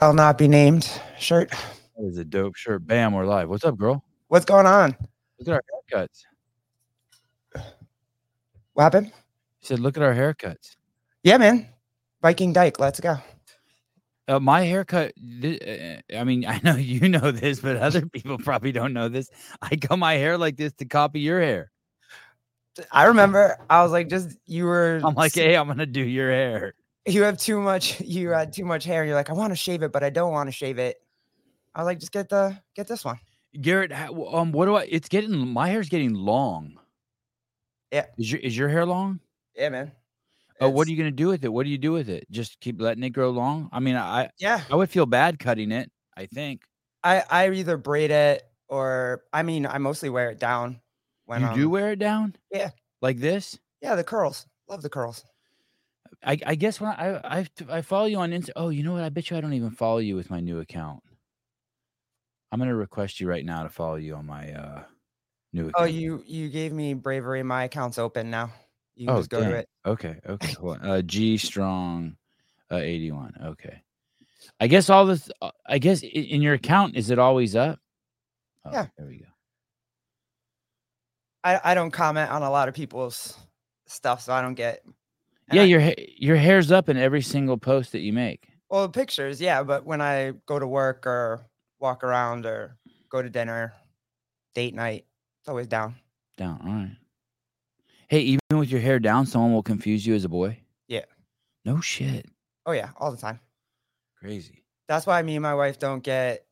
I'll not be named shirt. That is a dope shirt. Bam, we're live. What's up, girl? What's going on? Look at our haircuts. What happened? He said, look at our haircuts. Yeah, man. Viking Dyke, let's go. Uh, my haircut, thi- uh, I mean, I know you know this, but other people probably don't know this. I cut my hair like this to copy your hair. I remember I was like, just you were I'm like, hey, I'm going to do your hair. You have too much you had too much hair. And you're like, I want to shave it, but I don't want to shave it. I was like, just get the get this one. Garrett, um, what do I, it's getting, my hair's getting long. Yeah. Is your, is your hair long? Yeah, man. Oh, what are you going to do with it? What do you do with it? Just keep letting it grow long? I mean, I, Yeah. I would feel bad cutting it, I think. I I either braid it or I mean I mostly wear it down when you do wear it down? yeah. Like this? Yeah, the curls. Love the curls. I, I guess when I, I I follow you on Insta. Oh, you know what? I bet you I don't even follow you with my new account. I'm gonna request you right now to follow you on my uh new account. Oh, you you gave me bravery. My account's open now. You can Oh, just go dang. to it. Okay, okay. Uh, G strong, uh, 81. Okay. I guess all this. Uh, I guess in, in your account is it always up? Oh, Yeah. There we go. I, I don't comment on a lot of people's stuff, so I don't get and Yeah, I- your your hair's up in every single post that you make. well pictures, yeah, but when I go to work or walk around or go to dinner, date night, it's always down. Down. All right. Hey, even with your hair down, someone will confuse you as a boy. Yeah. No shit. Oh yeah, all the time. Crazy. That's why me and my wife don't get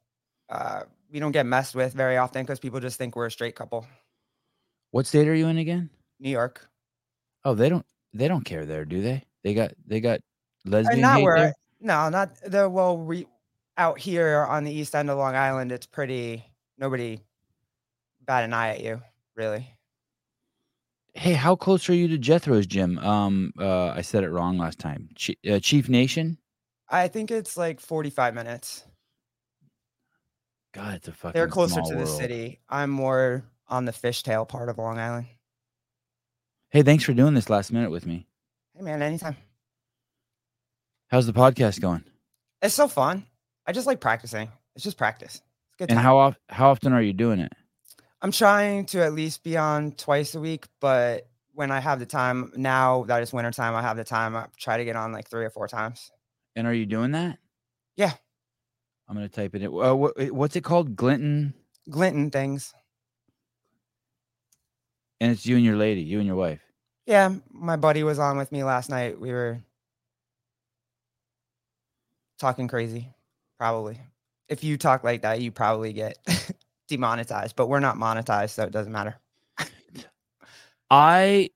uh we don't get messed with very often because people just think we're a straight couple. What state are you in again? New York. Oh, they don't they don't care there, do they? They got they got Uh, lesbian not where there? no, not the well we out here on the east end of Long Island, it's pretty nobody bat an eye at you, really. Hey, how close are you to Jethro's gym? Um, uh, I said it wrong last time. Ch- uh, Chief Nation. I think it's like 45 minutes. God, it's a fucking. They're closer to the city. I'm more on the fishtail part of Long Island. Hey, thanks for doing this last minute with me. Hey man, anytime. How's the podcast going? It's so fun. I just like practicing. It's just practice. It's good And time. how off, how often are you doing it? I'm trying to at least be on twice a week, but when I have the time now that it's winter time, I have the time. I try to get on like three or four times. And are you doing that? Yeah. I'm gonna type it in. Uh, what, what's it called? Glinton. Glinton things. And it's you and your lady, you and your wife. Yeah, my buddy was on with me last night. We were talking crazy, probably. If you talk like that, you probably get demonetized, but we're not monetized, so it doesn't matter. I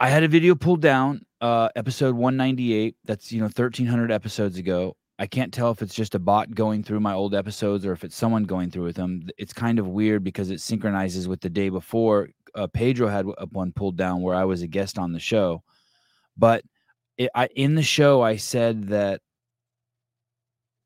I had a video pulled down, uh episode 198. That's you know 1300 episodes ago. I can't tell if it's just a bot going through my old episodes or if it's someone going through with them. It's kind of weird because it synchronizes with the day before. Uh, Pedro had one pulled down where I was a guest on the show, but it, I in the show I said that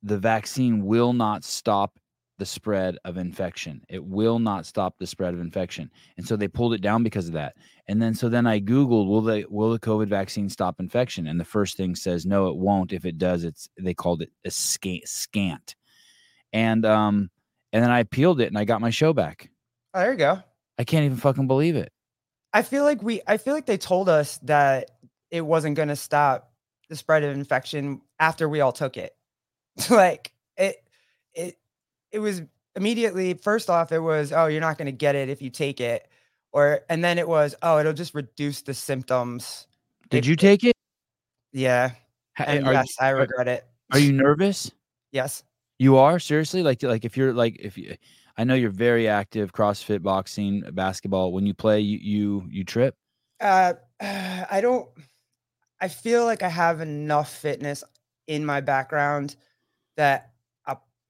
the vaccine will not stop the spread of infection. It will not stop the spread of infection. And so they pulled it down because of that. And then so then I googled will they will the COVID vaccine stop infection? And the first thing says no, it won't. If it does, it's they called it a scant. scant. And um and then I appealed it and I got my show back. Oh, there you go. I can't even fucking believe it. I feel like we I feel like they told us that it wasn't going to stop the spread of infection after we all took it. like it was immediately first off it was oh you're not going to get it if you take it or and then it was oh it'll just reduce the symptoms. Did It- you take it? Yeah. And Are, yes, I are- regret it. are you nervous? Yes. You are seriously like like if you're like if you I know you're very active CrossFit boxing basketball when you play you you you trip Uh I don't I feel like I have enough fitness in my background that I,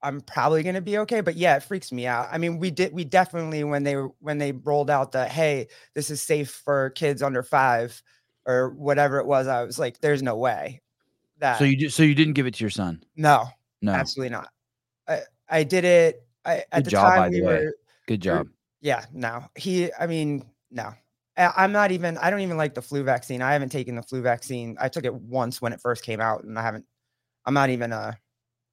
I'm probably going to be okay but yeah it freaks me out. I mean we did we definitely when they when they rolled out the hey this is safe for kids under 5 or whatever it was I was like there's no way that so you did, so you didn't give it to your son no no absolutely not. I I did it I, at Good the job, time we way. were good job yeah, no. He, I mean, no. I'm not even, I don't even like the flu vaccine. I haven't taken the flu vaccine. I took it once when it first came out and I haven't, I'm not even a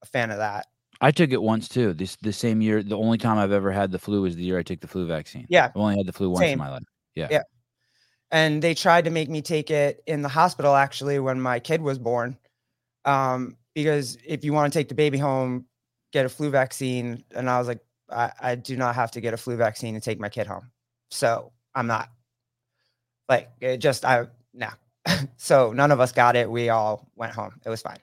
a fan of that. I took it once too. This the same year. The only time I've ever had the flu was the year I took the flu vaccine. Yeah. I've only had the flu once Same. in my life. Yeah. Yeah. And they tried to make me take it in the hospital actually when my kid was born. Um, because if you want to take the baby home, get a flu vaccine. And I was like, I, I do not have to get a flu vaccine to take my kid home. So I'm not like it just I no. so none of us got it. We all went home. It was fine.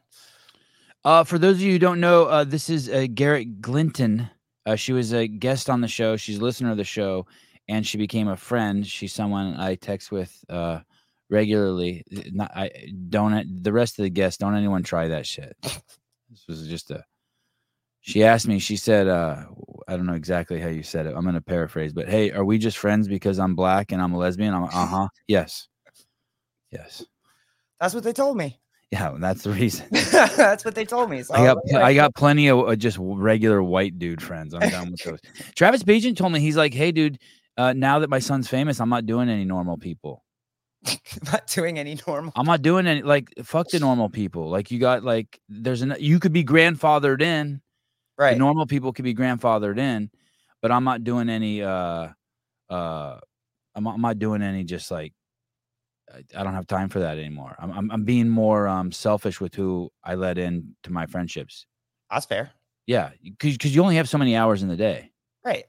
Uh, for those of you who don't know, uh, this is uh, Garrett Glinton. Uh, she was a guest on the show. She's a listener of the show, and she became a friend. She's someone I text with uh, regularly. Not, I don't. The rest of the guests don't anyone try that shit. This was just a. She asked me. She said, uh, "I don't know exactly how you said it. I'm going to paraphrase, but hey, are we just friends because I'm black and I'm a lesbian?" I'm uh huh. Yes. Yes. That's what they told me. Yeah, that's the reason. That's what they told me. So I got like, I got plenty of uh, just regular white dude friends. I'm done with those. Travis Pageant told me he's like, "Hey, dude, uh, now that my son's famous, I'm not doing any normal people. Not doing any normal. I'm not doing any like fuck the normal people. Like you got like there's an you could be grandfathered in. The Right. normal people could be grandfathered in, but I'm not doing any. uh uh I'm, I'm not doing any just like I, I don't have time for that anymore. I'm, I'm I'm being more um selfish with who I let in to my friendships. That's fair. Yeah, because you only have so many hours in the day. Right.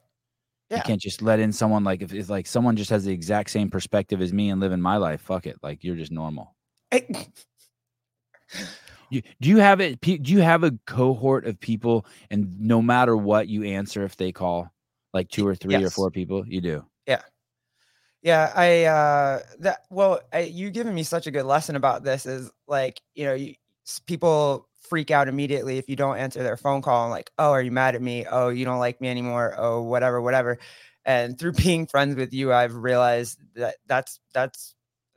Yeah. You can't just let in someone like if, if like someone just has the exact same perspective as me and living my life. Fuck it, like you're just normal. Hey, You, do you have it? Do you have a cohort of people, and no matter what you answer, if they call, like two or three or four people, you do. Yeah, I uh that well, I, you giving me such a good lesson about this is like, you know, you, people freak out immediately if you don't answer their phone call and like, "Oh, are you mad at me? Oh, you don't like me anymore? Oh, whatever, whatever." And through being friends with you, I've realized that that's that's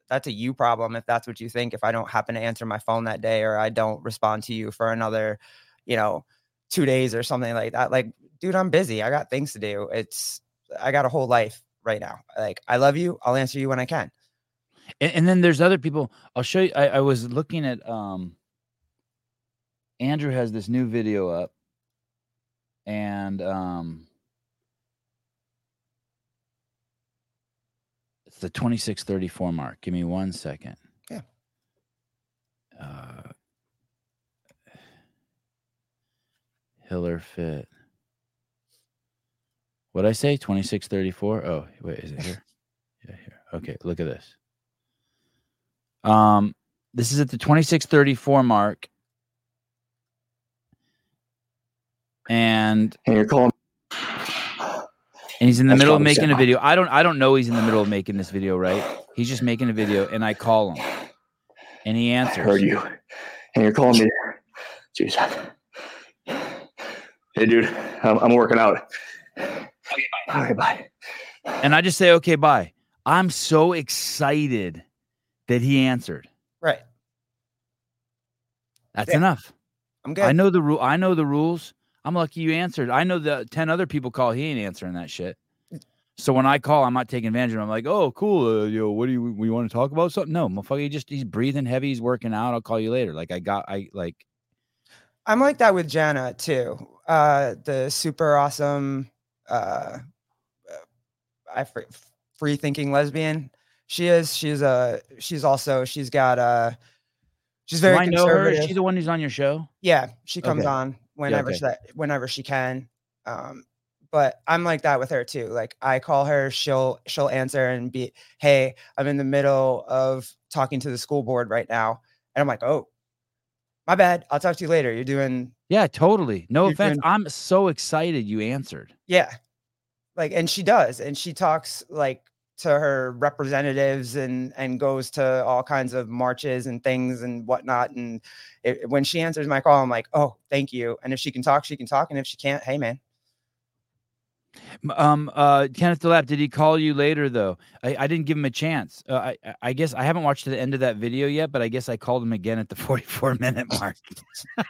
that's a you problem if that's what you think if I don't happen to answer my phone that day or I don't respond to you for another, you know, 2 days or something like that. Like, dude, I'm busy. I got things to do. It's I got a whole life right now. Like, I love you. I'll answer you when I can. And, and then there's other people. I'll show you. I, I was looking at um. Andrew has this new video up, and um. It's the 2634 mark. Give me one second. Yeah. Uh, Hiller fit. What I say? 2634. Oh, wait, is it here? yeah, here. Okay, look at this. Um, this is at the 2634 mark. And And you're calling. and he's in the That's middle of making a video. I don't I don't know he's in the middle of making this video, right? He's just making a video and I call him. And he I answers. heard you. And you're calling me. Jeez. Hey, dude, I'm, I'm working out. Okay, bye. And I just say, okay, bye. I'm so excited that he answered. Right. That's Yeah. enough. I'm good. I know the rule. I know the rules. I'm lucky you answered. I know the 10 other people call. He ain't answering that shit. So when I call, I'm not taking advantage of him. I'm like, oh, cool. Uh, yo, what do you, we want to talk about something? No, motherfucker, he just, he's breathing heavy. He's working out. I'll call you later. Like I got, I like, I'm like that with Jana too. Uh, the super awesome, uh, I free, free thinking lesbian. She is. She's a. She's also. She's got a. She's very do I know her? conservative. Is the one who's on your show? yeah, she comes Okay. on whenever okay. she that whenever she can. Um, but I'm like that with her too. Like I call her, she'll she'll answer and be, "Hey, I'm in the middle of talking to the school board right now," and I'm like, "Oh, my bad. I'll talk to you later. You're doing Yeah, totally. No offense. doing- I'm so excited you answered. Yeah. Like and she does and she talks like to her representatives and and goes to all kinds of marches and things and whatnot and it, when she answers my call I'm like, "Oh, thank you." And if she can talk, she can talk and if she can't, hey man. Um, uh, Kenneth DeLapp, did he call you later though? I, I didn't give him a chance. Uh, I, I- I guess I haven't watched the end of that video yet, but I guess I called him again at the 44 minute mark.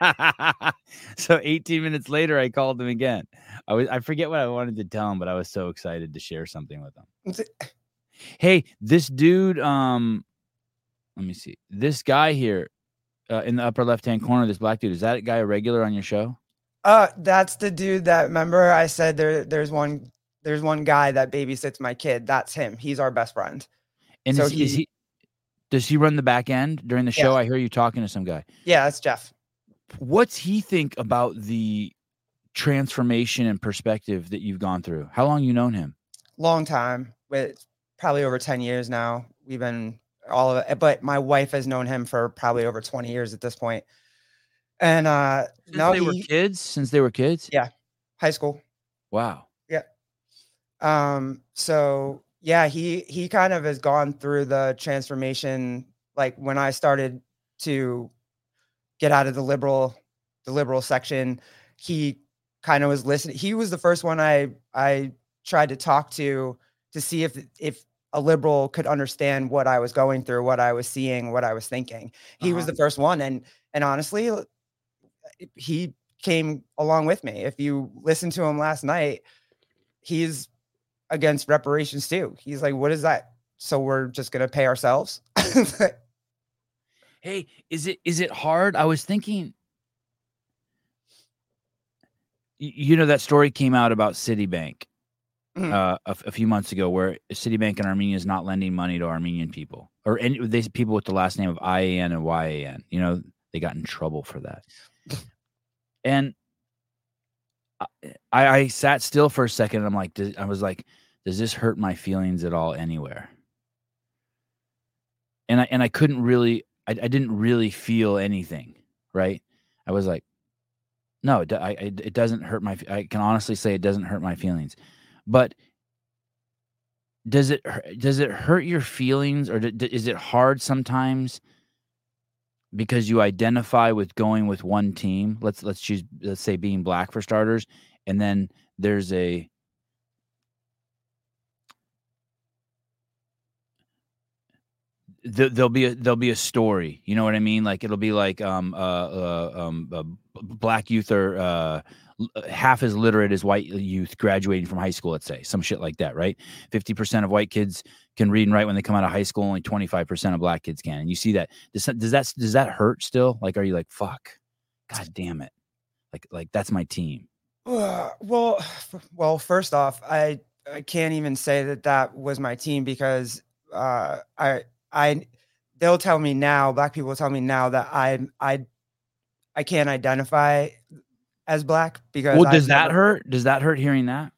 so 18 minutes later, I called him again. I was I forget what I wanted to tell him, but I was so excited to share something with him. Hey, this dude, um, let me see. This guy here, uh, in the upper left hand corner, this black dude, is that guy a regular on your show? Uh, that's the dude that remember I said there. There's one. There's one guy that babysits my kid. That's him. He's our best friend. And So is, is he- he does he run the back end during the Yeah. show? I hear you talking to some guy. Yeah, that's Jeff. What's he think about the transformation and perspective that you've gone through? How long you known him? Long time, with probably over ten years now. We've been all of it, but my wife has known him for probably over twenty years at this point. And uh, Since no, they were kids. Since they were kids. Yeah. high school. Wow. Yeah. Um, so yeah, he he kind of has gone through the transformation. Like when I started to get out of the liberal the liberal section, he kind of was listening. He was the first one I I tried to talk to to see if if a liberal could understand what I was going through, what I was seeing, what I was thinking. He was Uh-huh. the first one, and and honestly, he came along with me. If you listen to him last night, he's against reparations too. He's like, what is that? So we're just gonna pay ourselves? Hey, is it is it hard? I was thinking. You know that story came out about Citibank Mhm. uh, a, few months ago, where Citibank in Armenia is not lending money to Armenian people or any they people with the last name of IAN and YAN. You know they got in trouble for that, and I, I sat still for a second. And I'm like, I was like, does this hurt my feelings at all anywhere? And I and I couldn't really, I, I didn't really feel anything. Right? I was like, no, I, it, doesn't hurt my. I can honestly say it doesn't hurt my feelings, but does it does it hurt your feelings or is it hard sometimes because you identify with going with one team let's let's choose let's say being black for starters and then there's a th- there'll be a there'll be a story you know what i mean? Like it'll be like um uh, uh um uh, black youth are uh uh, half as literate as white youth graduating from high school let's say some shit like that right? 50% of white kids can read and write when they come out of high school only 25% of black kids can and you see that. Does that does that, does that hurt still? Like are you like fuck god damn it. Like like that's my team. Well, well, first off, I I can't even say that that was my team because uh, I I they'll tell me now. Black people tell me now that I I I can't identify as black because well I've does that never- hurt does that hurt hearing that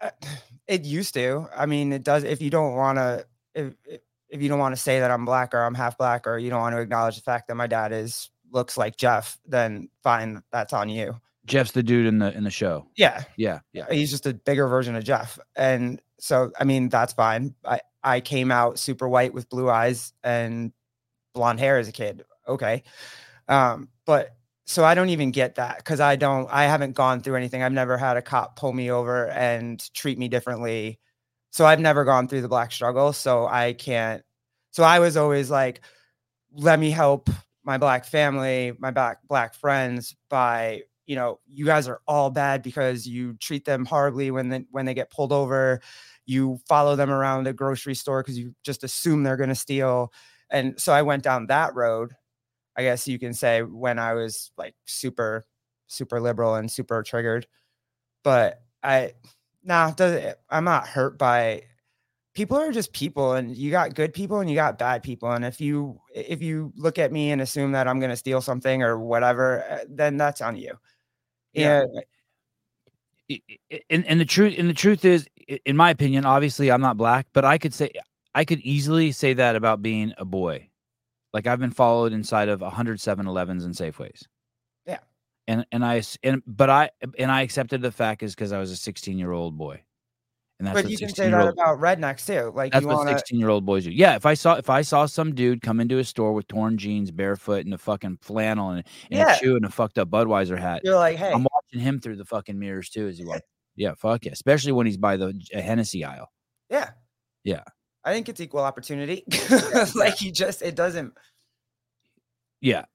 Uh, It used to. I mean, it does. If you don't want to, if if- if you don't want to say that I'm black or I'm half black, or you don't want to acknowledge the fact that my dad is looks like Jeff, then fine, that's on you. jeff's the dude in the in the show Yeah, yeah yeah he's just a bigger version of Jeff, and so I mean that's fine. I I came out super white with blue eyes and blonde hair as a kid. Okay, um, but so I don't even get that because I don't. I haven't gone through anything. I've never had a cop pull me over and treat me differently. So I've never gone through the black struggle. So I can't. So I was always like, let me help my black family, my black black friends by you know you guys are all bad because you treat them horribly when they when they get pulled over. You follow them around a grocery store because you just assume they're going to steal. And so i went down that road i guess you can say when i was like super super liberal and super triggered. But i nah i'm not hurt by people are just people and you got good people and you got bad people. And if you if you look at me and assume that i'm going to steal something or whatever uh, then that's on you Yeah. I- and and the truth and the truth is in my opinion obviously i'm not black but i could say i could easily say that about being a boy like i've been followed inside of 100 7-elevens and safeways Yeah. and and i and but i and i accepted the fact is because i was a 16 year old boy and that's but you can say that about rednecks too like that's you what 16 year old boys do yeah if i saw if i saw some dude come into a store with torn jeans barefoot and a fucking flannel and, and Yeah. a shoe and a fucked up budweiser hat you're like hey I'm watching him through the fucking mirrors too as he walks. Yeah, fuck yeah. Especially when he's by the Hennessy aisle. yeah Yeah. i think it's equal opportunity like you just it doesn't Yeah.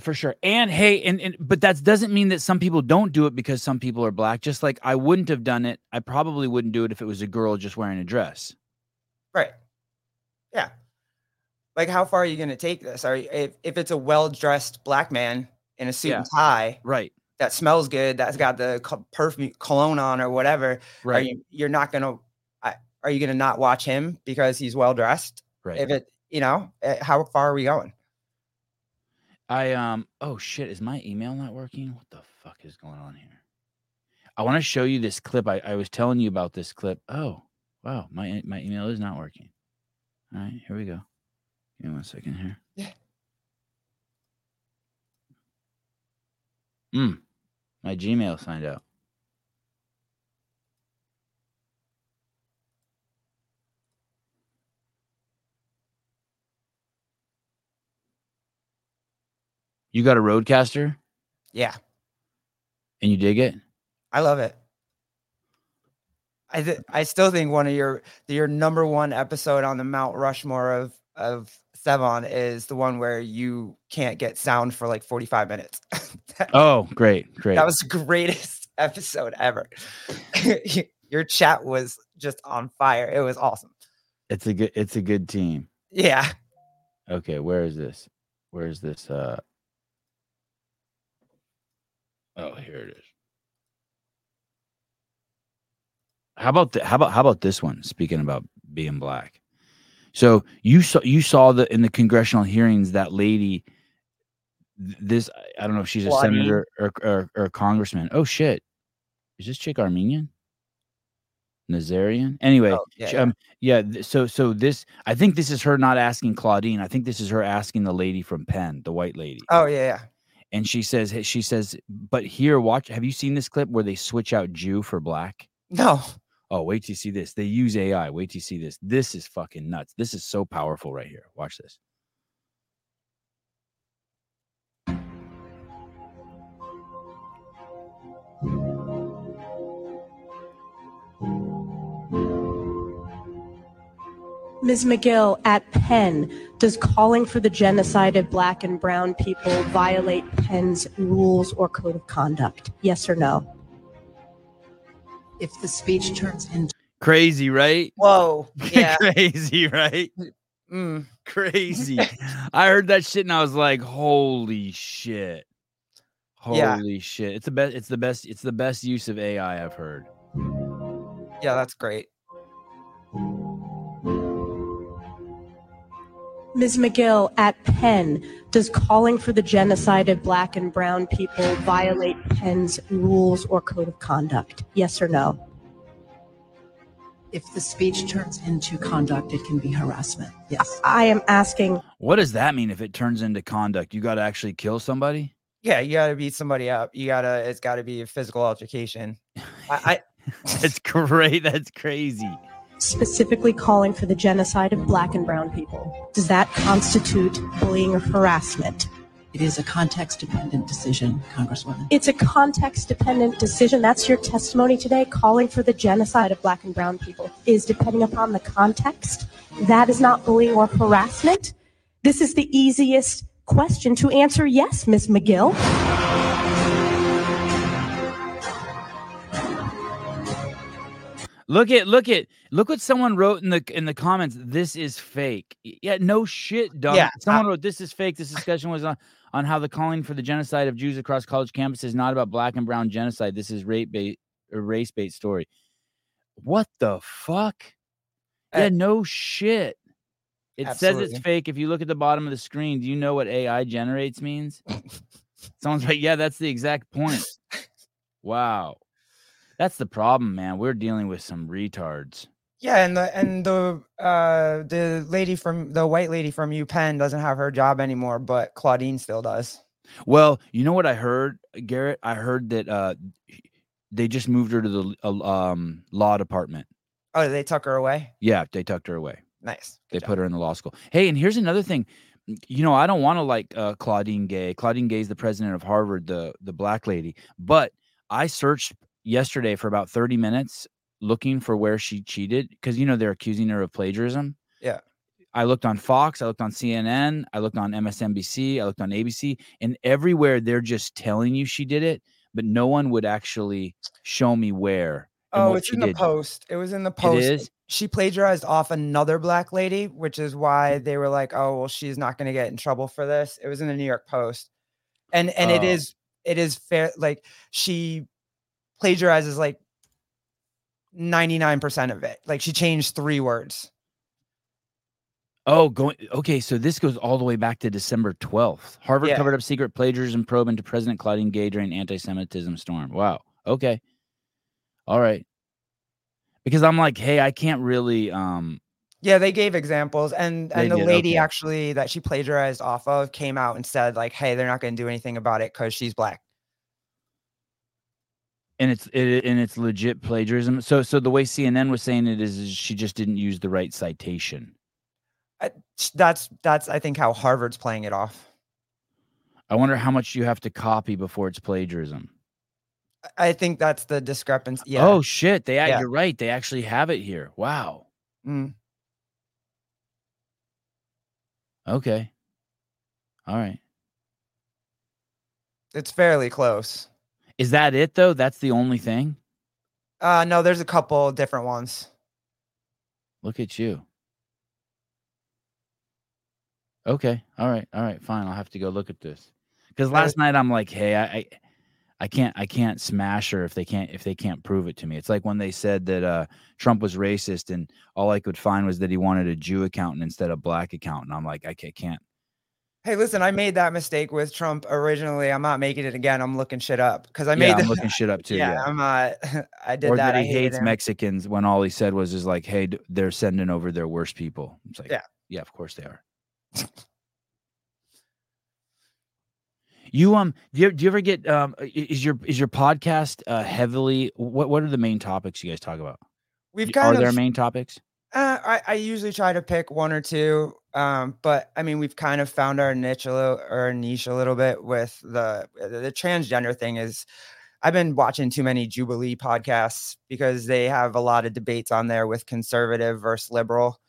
For sure. And hey, and, and but that doesn't mean that some people don't do it because some people are black. Just like I wouldn't have done it. I probably wouldn't do it if it was a girl just wearing a dress. Right. Yeah. like how far are you going to take this? Are you, if if it's a well dressed black man in a suit Yeah. and tie Right. that smells good, that's got the perfume cologne on or whatever, are Right. you you're not going to are you going to not watch him because he's well dressed? right. If it you know eh, how far are we going? I um oh shit, is my email not working? What the fuck is going on here? I want to show you this clip. I, I was telling you about this clip. Oh, wow, my my email is not working. All right, here we go. Give me one second here. Yeah. Mm. My Gmail signed out. You got a RodeCaster Yeah, and you dig it? I love it. I th- I still think one of your your number one episode on the Mount Rushmore of of Sevan is the one where you can't get sound for like 45 minutes. that, Oh, great, great. that was the greatest episode ever. your chat was just on fire. It was awesome. it's a good it's a good team. Yeah. Okay, where is this? Where is this? Uh oh, here it is. How about the, how about how about this one? Speaking about being black, so you saw you saw the in the congressional hearings that lady. This I don't know if she's a Claudine. senator or, or or a congressman. Oh shit, is this chick Armenian? Nazarian. Anyway, Oh, yeah, sh- um, yeah. So so this I think this is her not asking Claudine. I think this is her asking the lady from Penn, the white lady. Oh yeah, yeah. And she says she says, but here, watch. Have you seen this clip where they switch out Jew for black? No. Oh, wait till you see this. They use AI. Wait till you see this. This is fucking nuts. This is so powerful right here. Watch this. Ms. Magill, at Penn, does calling for the genocide of black and brown people violate Penn's rules or code of conduct? Yes or no? if the speech turns into Crazy, right? Whoa. Yeah. Crazy, right? Mm. Crazy. I heard that shit and I was like, holy shit. Yeah. Holy shit. It's the best it's the best it's the best use of AI I've heard. Yeah, that's great. Ms. Magill, at Penn, does calling for the genocide of black and brown people violate Penn's rules or code of conduct? Yes or no? if the speech turns into conduct, it can be harassment. Yes. I am asking, What does that mean if it turns into conduct? You got to actually kill somebody? Yeah, you gotta beat somebody up. You gotta it's gotta be a physical altercation. I, I That's great. That's crazy. Specifically calling for the genocide of black and brown people. Does that constitute bullying or harassment? It is a context dependent decision, Congresswoman. It's a context dependent decision. That's your testimony today. Calling for the genocide of black and brown people is depending upon the context. That is not bullying or harassment. This is the easiest question to answer yes, Ms. Magill. Look at look at look what someone wrote in the in the comments. This is fake. Yeah, no shit, dog. Yeah, Someone wrote this is fake. This discussion was on on how the calling for the genocide of Jews across college campuses is not about black and brown genocide. This is rape bait a race bait story. What the fuck? Uh, Yeah, no shit. It says it's fake. If you look at the bottom of the screen, do you know what AI generates means? Someone's like, yeah, that's the exact point. Wow. That's the problem, man. We're dealing with some retards. yeah, and the and the uh the lady from the white lady from UPenn doesn't have her job anymore, but Claudine still does. Well, you know what I heard, Garrett? I heard that uh they just moved her to the uh, um law department. Oh, they took her away. Yeah, they tucked her away. Nice. They job. put her in the law school. Hey, and here's another thing. You know, I don't want to like uh, Claudine Gay. Claudine Gay is the president of Harvard, the the black lady. But I searched yesterday for about 30 minutes looking for where she cheated because you know they're accusing her of plagiarism. Yeah. I looked on Fox, I looked on CNN, I looked on MSNBC, I looked on ABC, and everywhere they're just telling you she did it, but no one would actually show me where. Oh, it's in the post. It was in the post. is? She plagiarized off another black lady, which is why they were like, "Oh, well, she's not going to get in trouble for this." It was in the New York Post, and and it Oh. is it is fair. Like she plagiarizes like ninety nine percent of it. Like she changed three words. Oh, going okay. So this goes all the way back to December 12th. Harvard Yeah. covered up secret plagiarism probe into President Claudine Gay during anti-Semitism storm. Wow. Okay. All right. Because I'm like, hey, I can't really. Um. Yeah, they gave examples, and They and the did, lady okay. actually that she plagiarized off of came out and said like, "Hey, they're not going to do anything about it because she's black." And it's it, and it's legit plagiarism. So so the way CNN was saying it is, is she just didn't use the right citation. Sh- That's that's I think how Harvard's playing it off. I wonder how much you have to copy before it's plagiarism. I- I think that's the discrepancy. Yeah. Oh shit! They Yeah. you're right. They actually have it here. Wow. Mm. Okay. All right. It's fairly close. Is that it though? That's the only thing. Uh no, there's a couple different ones. Look at you. Okay. All right. All right. Fine. I'll have to go look at this. Because last night I'm like, hey, I, I I can't I can't smash her if they can't if they can't prove it to me. It's like when they said that uh Trump was racist and all I could find was that he wanted a Jew accountant instead of black accountant. I'm like, I can't. Hey, listen, I made that mistake with Trump originally. I'm not making it again. I'm looking shit up because I made yeah, the, I'm looking shit up too. yeah, Yeah. I'm not. I did or that. that he hates him. Mexicans when all he said was is like, hey, they're sending over their worst people. It's like, Yeah. yeah, of course they are. You um, do you, do you ever get um, is your is your podcast uh heavily what what are the main topics you guys talk about? We've kind Are of there main topics? Uh, I, I usually try to pick one or two, um, but I mean, we've kind of found our niche a little, or niche a little bit with the the transgender thing. Is I've been watching too many Jubilee podcasts because they have a lot of debates on there with conservative versus liberal,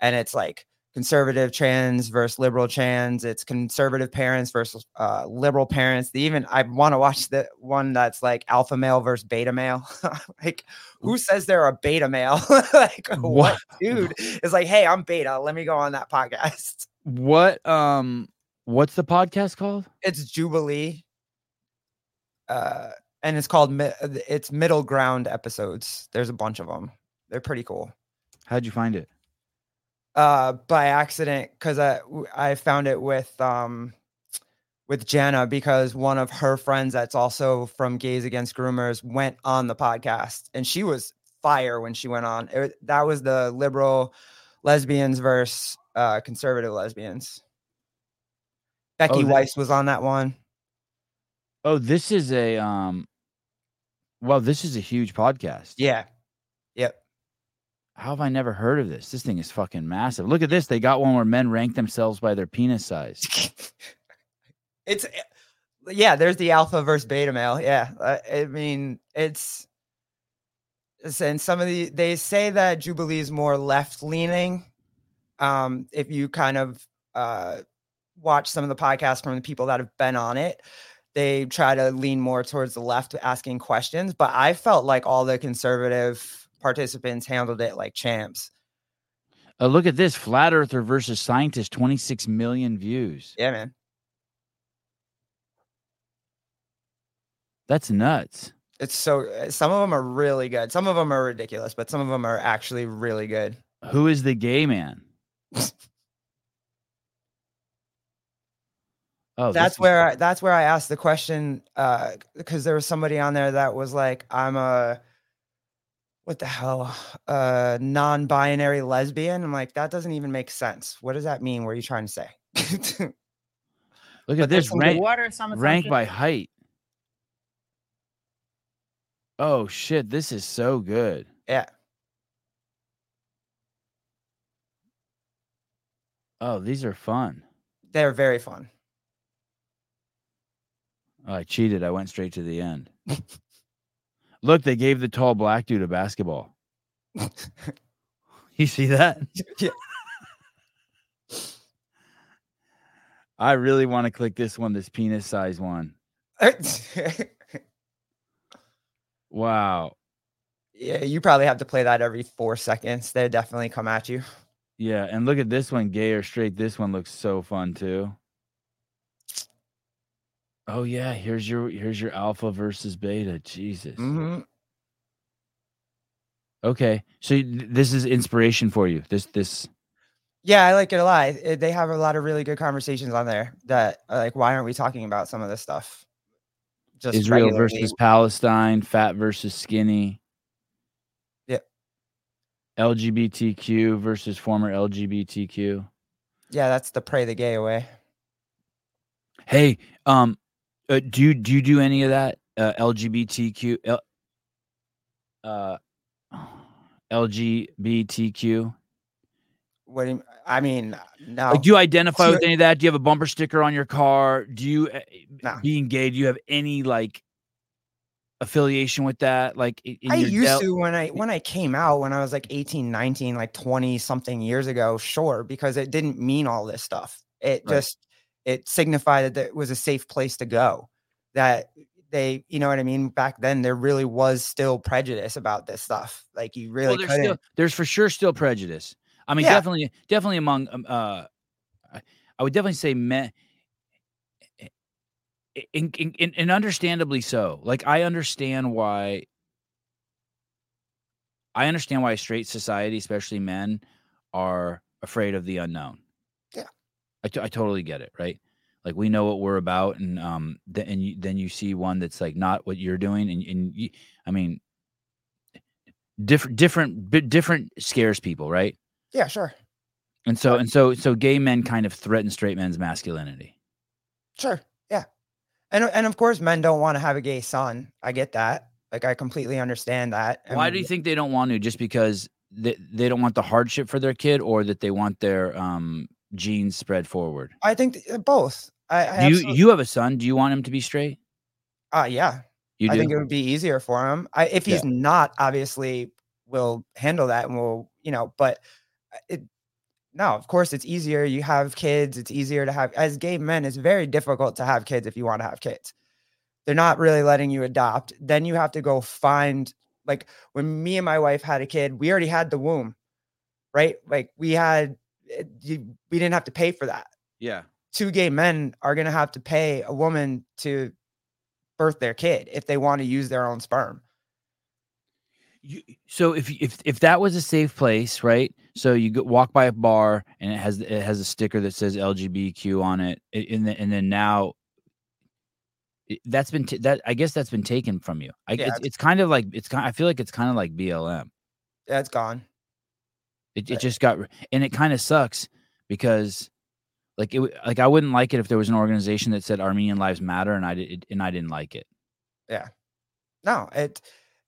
and it's like conservative trans versus liberal trans. It's conservative parents versus uh, liberal parents. They even I want to watch the one that's like alpha male versus beta male. like, who says they're a beta male? like, what What? dude is like, hey, I'm beta. Let me go on that podcast. What um, what's the podcast called? It's Jubilee. Uh, and it's called it's middle ground episodes. There's a bunch of them. They're pretty cool. How'd you find it? Uh by accident because I I found it with um with Jana because one of her friends that's also from Gays Against Groomers went on the podcast and she was fire when she went on. It, that was the liberal lesbians versus uh conservative lesbians. Becky Oh, Weiss was on that one. Oh, this is a um, well, this is a huge podcast. Yeah. How have I never heard of this? This thing is fucking massive. Look at this. They got one where men rank themselves by their penis size. it's eh, yeah there's the alpha versus beta male yeah uh, i mean it's it's- and some of the they say that jubilee is more left leaning um if you kind of uh watch some of the podcasts from the people that have been on it they try to lean more towards the left asking questions but i felt like all the conservative participants handled it like champs. Uh, look at this flat earther versus scientist 26 million views. Yeah man. That's nuts. It's so uh, some of them are really good. Some of them are ridiculous but some of them are actually really good. Who is the gay man? Oh that's where I, that's where I asked the question uh because there was somebody on there that was like I'm a what the hell uh non-binary lesbian? I'm like that doesn't even make sense. What does that mean? What are you trying to say? Look at this rank, some rank by height. Oh shit this is so good. Yeah. Oh these are fun. They're very fun. Oh, i cheated. I went straight to the end look they gave the tall black dude a basketball you see that Yeah. I really want to click this one, this penis size one. Wow. Yeah, you probably have to play that every four seconds. They definitely come at you. Yeah, and look at this one, gay or straight. This one looks so fun too. Oh yeah, here's your here's your alpha versus beta. Jesus. hmm Okay, so this is inspiration for you. This this Yeah, I like it a lot. It- They have a lot of really good conversations on there. That like, why aren't we talking about some of this stuff? Just Israel regularly. versus Palestine, fat versus skinny. Yeah. LGBTQ versus former LGBTQ. yeah, that's the pray the gay away. Hey, um, uh, do you do you do any of that? Uh, LGBTQ, L, uh, LGBTQ. What do you, I mean? No, Like, do you identify with any of that? Do you have a bumper sticker on your car? Do you, uh, No. being gay, do you have any like affiliation with that? Like, I used del- to when I when I came out when I was like 18, 19, like 20 something years ago, sure, because it didn't mean all this stuff. It Right. just it signified that it was a safe place to go. That they, you know what I mean? Back then there really was still prejudice about this stuff. Like you really well, there's still there's for sure still prejudice. I mean, Yeah. definitely, definitely among um, uh, I- I would definitely say men, and, and, and understandably so. Like I understand why. I understand why straight society, especially men, are afraid of the unknown. I, t- I totally get it, right? Like we know what we're about, and um, th- and you, then you see one that's like not what you're doing, and and you, I mean, different different bit different scares people, right? yeah, sure. And so and so so gay men kind of threaten straight men's masculinity. Sure. Yeah. And and of course men don't want to have a gay son. I get that. Like I completely understand that. Why and do you think they don't want to? Just because they, they don't want the hardship for their kid, or that they want their um genes spread forward? I think th- both. I, I you absolutely- you have a son? Do you want him to be straight? uh yeah. You do. I think it would be easier for him. I, if Yeah. he's not, obviously, we'll handle that and we'll, you know. But uh, it, no, of course, it's easier. You have kids. It's easier to have. As gay men, it's very difficult to have kids if you want to have kids. They're not really letting you adopt. Then you have to go find. Like when me and my wife had a kid, we already had the womb, right? Like we had, it- you, we didn't have to pay for that. yeah. Two gay men are going to have to pay a woman to birth their kid if they want to use their own sperm. You, so if if if that was a safe place, right? So you go, walk by a bar and it has it has a sticker that says LGBTQ on it, and then and then now that's been t- that I guess that's been taken from you. I, Yeah, it's, it's kind of like it's kind. I feel like it's kind of like BLM. Yeah, it's gone. It, it just got, and it kind of sucks because, like it, like I wouldn't like it if there was an organization that said Armenian lives matter, and I did, and I didn't like it. Yeah. No, it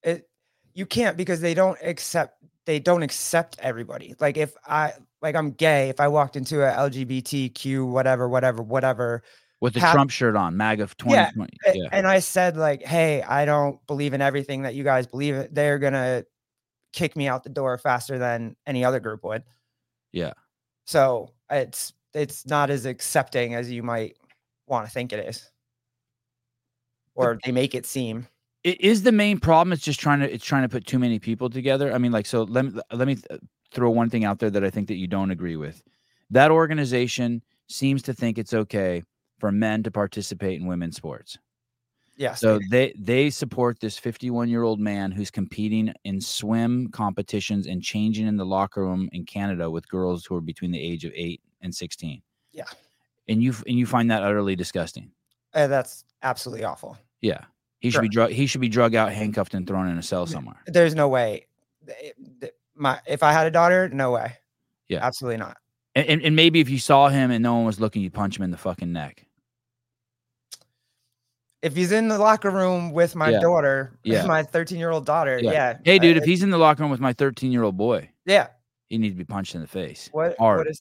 it you can't because they don't accept they don't accept everybody. Like if I like I'm gay, if I walked into a LGBTQ whatever whatever whatever With the Trump shirt on, MAGA of Yeah, 2020. a- Yeah, and I said like, "Hey, I don't believe in everything that you guys believe. They're going to kick me out the door faster than any other group would. Yeah. So, it's it's not as accepting as you might want to think it is. Or they make it seem. it is the main problem. It's just trying to it's trying to put too many people together. I mean, like, so let me let me th- throw one thing out there that I think that you don't agree with. That organization seems to think it's okay for men to participate in women's sports. Yes. So they- they support this 51 year old man who's competing in swim competitions and changing in the locker room in Canada with girls who are between the age of eight and 16. Yeah. And you and you find that utterly disgusting. uh, that's absolutely awful. Yeah. He should be drug he should be drug out, handcuffed, and thrown in a cell somewhere. There's no way. th- My if I had a daughter, no way. Yeah. Absolutely not. And, and, and maybe if you saw him and no one was looking, you punch him in the fucking neck. If he's in the locker room with my Yeah. daughter, Yeah. my 13 year old daughter, Yeah. yeah. Hey, dude, if he's in the locker room with my 13 year old boy, yeah. he needs to be punched in the face. What Hard. what is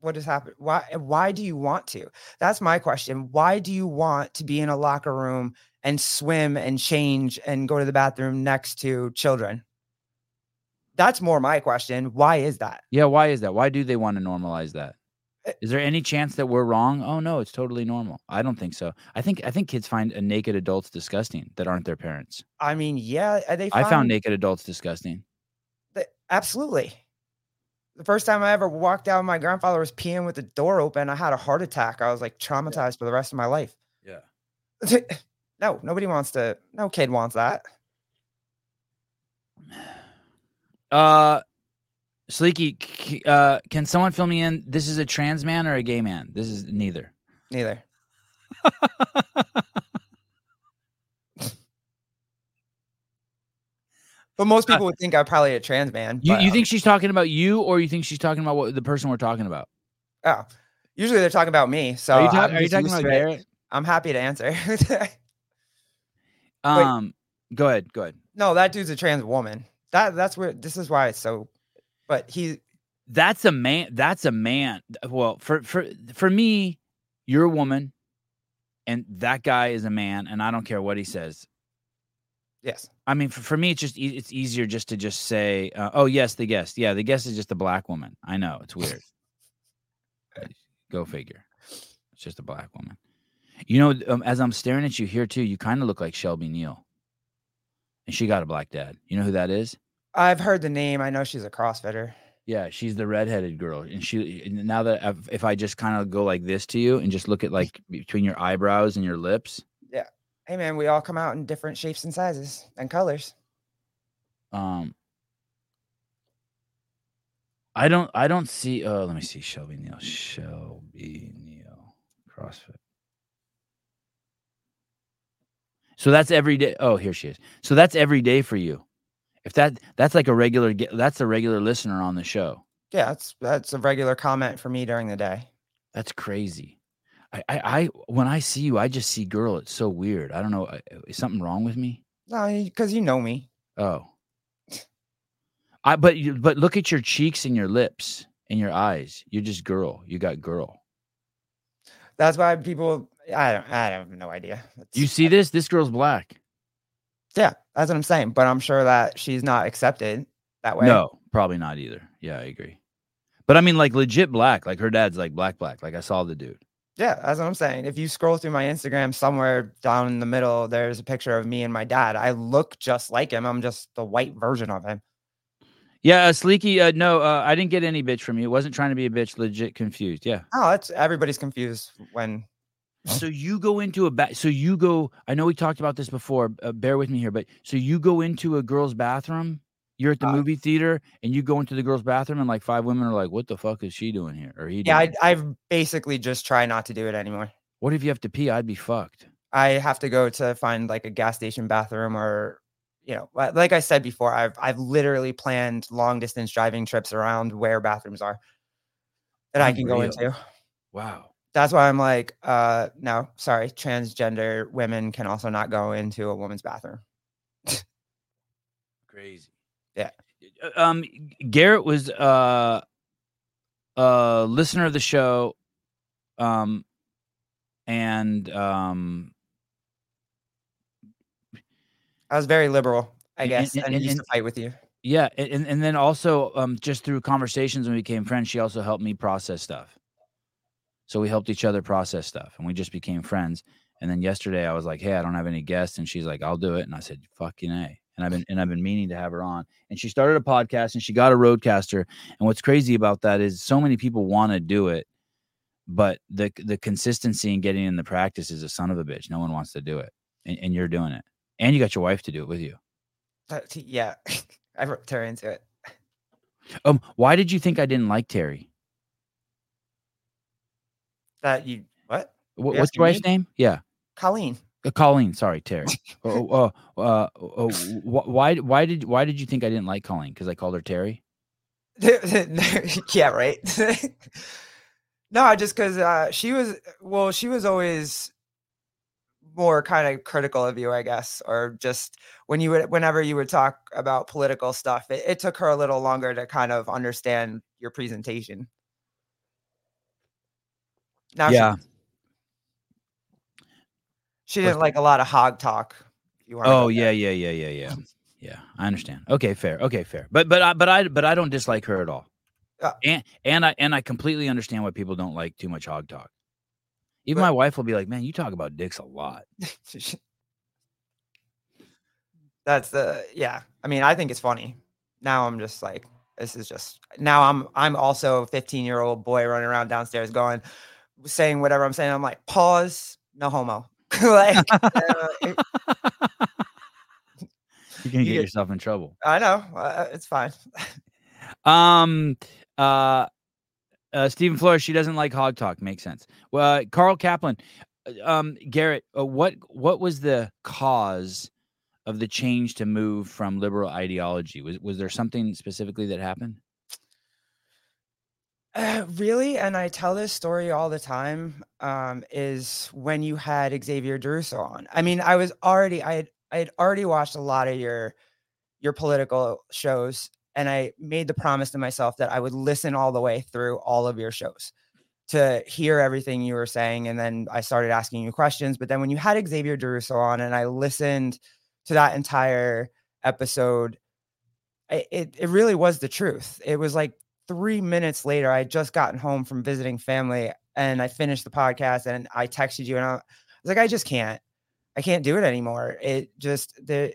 what has happened? Why why do you want to? That's my question. Why do you want to be in a locker room and swim and change and go to the bathroom next to children? That's more my question. Why is that? Yeah, why is that? Why do they want to normalize that? Eh Is there any chance that we're wrong? Oh no, it's totally normal. I don't think so. I think I think kids find uh, naked adults disgusting that aren't their parents. I mean, yeah, they I found naked adults disgusting. absolutely. The first time I ever walked out, my grandfather was peeing with the door open. I had a heart attack. I was like traumatized for the rest of my life. Yeah. no, nobody wants to. No kid wants that. Uh Sleeky, uh, can someone fill me in? This is a trans man or a gay man? This is neither. Neither. But most Uh, people would think I'm probably a trans man. You but, you um, think she's talking about you, or you think she's talking about what the person we're talking about? Oh, usually they're talking about me. So are you, I'm are you talking about. Garrett? I'm happy to answer. Um, go ahead, go ahead. no, that dude's a trans woman. That that's where this is why it's so. But he, That's a man. That's a man. Well, for for for me, you're a woman, and that guy is a man, and I don't care what he says. yes, I mean, for, for me, it's just it's easier just to just say, uh, "Oh yes, the guest." Yeah, the guest is just a black woman. I know it's weird. Go figure. It's just a black woman. You know, um, as I'm staring at you here too, you kind of look like Shelby Neal, and she got a black dad. You know who that is? I've heard the name. I know she's a CrossFitter. Yeah, she's the redheaded girl, and she. Now that I've, if I just kind of go like this to you and just look at like between your eyebrows and your lips, Yeah. Hey man, we all come out in different shapes and sizes and colors. um, I don't, I don't see. Oh, let me see. Shelby Neal, Shelby Neal, CrossFit. So that's every day. Oh, here she is. So that's every day for you. If that that's like a regular, that's a regular listener on the show. Yeah, that's that's a regular comment for me during the day. That's crazy. I, I, I, when I see you, I just see girl. It's so weird. I don't know. Is something wrong with me? No, because you know me. Oh, I. But you, but look at your cheeks and your lips and your eyes. You're just girl. You got girl. That's why people. I don't. I have no idea. You It's- see this? This girl's black. Yeah, that's what I'm saying. But I'm sure that she's not accepted that way. No, probably not either. Yeah, I agree. But I mean, like legit black. Like her dad's like black, black. Like I saw the dude. Yeah, that's what I'm saying. If you scroll through my Instagram, somewhere down in the middle, there's a picture of me and my dad. I look just like him. I'm just the white version of him. Yeah, uh, Sleeky. Uh, no, uh, I didn't get any bitch from you. Wasn't trying to be a bitch. Legit confused. Yeah. Oh, it's everybody's confused when So you go into a ba- so you go. I know we talked about this before. Uh, bear with me here, but so you go into a girl's bathroom. You're at the Uh, movie theater, and you go into the girl's bathroom, and like five women are like, "What the fuck is she doing here?" Or he? yeah, I, here?" I basically just try not to do it anymore. what if you have to pee? I'd be fucked. I have to go to find like a gas station bathroom or you know, like I said before, I've I've literally planned long distance driving trips around where bathrooms are that I can go into. Wow. That's why I'm like, uh no, sorry, transgender women can also not go into a woman's bathroom. Crazy. Yeah. Um, Garrett was uh a listener of the show, um, and um, I was very liberal, I guess, and- and, and- used to fight with you. Yeah, and and then also um just through conversations when we became friends, she also helped me process stuff. So we helped each other process stuff, and we just became friends. And then yesterday, I was like, "Hey, I don't have any guests," and she's like, "I'll do it." And I said, "Fucking a." And I've been and I've been meaning to have her on. And she started a podcast, and she got a RodeCaster. And what's crazy about that is so many people want to do it, but the the consistency in getting in the practice is a son of a bitch. No one wants to do it, and, and you're doing it, and you got your wife to do it with you. T- yeah, I roped her into it. Um, why did you think I didn't like Terry? That you what? Wha- You're what's your wife's me? name? Yeah, Colleen. uh, Colleen. Sorry, Terry. oh, oh, oh, uh, oh, why? Why did? Why did you think I didn't like Colleen? Because I called her Terry. yeah, right. no, just because uh, she was well, she was always more kind of critical of you, I guess, or just when you would, whenever you would talk about political stuff, it, it took her a little longer to kind of understand your presentation. Now, she- yeah. she, What's didn't like a lot of hog talk. you wanna Oh yeah, yeah, yeah, yeah, yeah. Yeah, I understand. Okay, fair. Okay, fair. But but I but I but I don't dislike her at all. Uh, and and I and I completely understand why people don't like too much hog talk. Even But- my wife will be like, "Man, you talk about dicks a lot." That's the yeah. I mean, I think it's funny. Now I'm just like, this is just now I'm I'm also a 15 year old boy running around downstairs going, saying whatever I'm saying. I'm like, pause, no homo. like, uh, it- you can gonna You get get- yourself in trouble. I know uh, it's fine. Um, uh, uh, Stephen Flores, she doesn't like hog talk. Makes sense. Well, uh, Carl Kaplan, uh, um, Garrett, uh, what what was the cause of the change to move from liberal ideology? Was was there something specifically that happened? Really, and I tell this story all the time. Um, is when you had Xavier Druso on. I mean, I was already I had I had already watched a lot of your your political shows, and I made the promise to myself that I would listen all the way through all of your shows to hear everything you were saying. And then I started asking you questions. But then when you had Xavier Druso on, and I listened to that entire episode, it it really was the truth. It was like three minutes later, I had just gotten home from visiting family and I finished the podcast and I texted you and I was like, I just can't, I can't do it anymore. It just the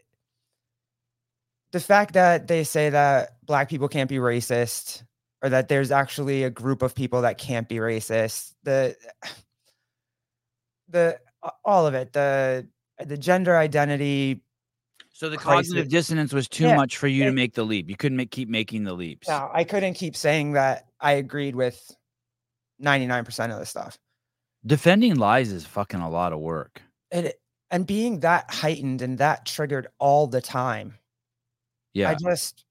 the fact that they say that black people can't be racist or that there's actually a group of people that can't be racist, the the all of it, the the gender identity So the Crisis. cognitive dissonance was too Yeah, much for you yeah. to make the leap. You couldn't make, keep making the leaps. No, I couldn't keep saying that I agreed with 99% of the stuff. Defending lies is fucking a lot of work. And and being that heightened and that triggered all the time. Yeah. I just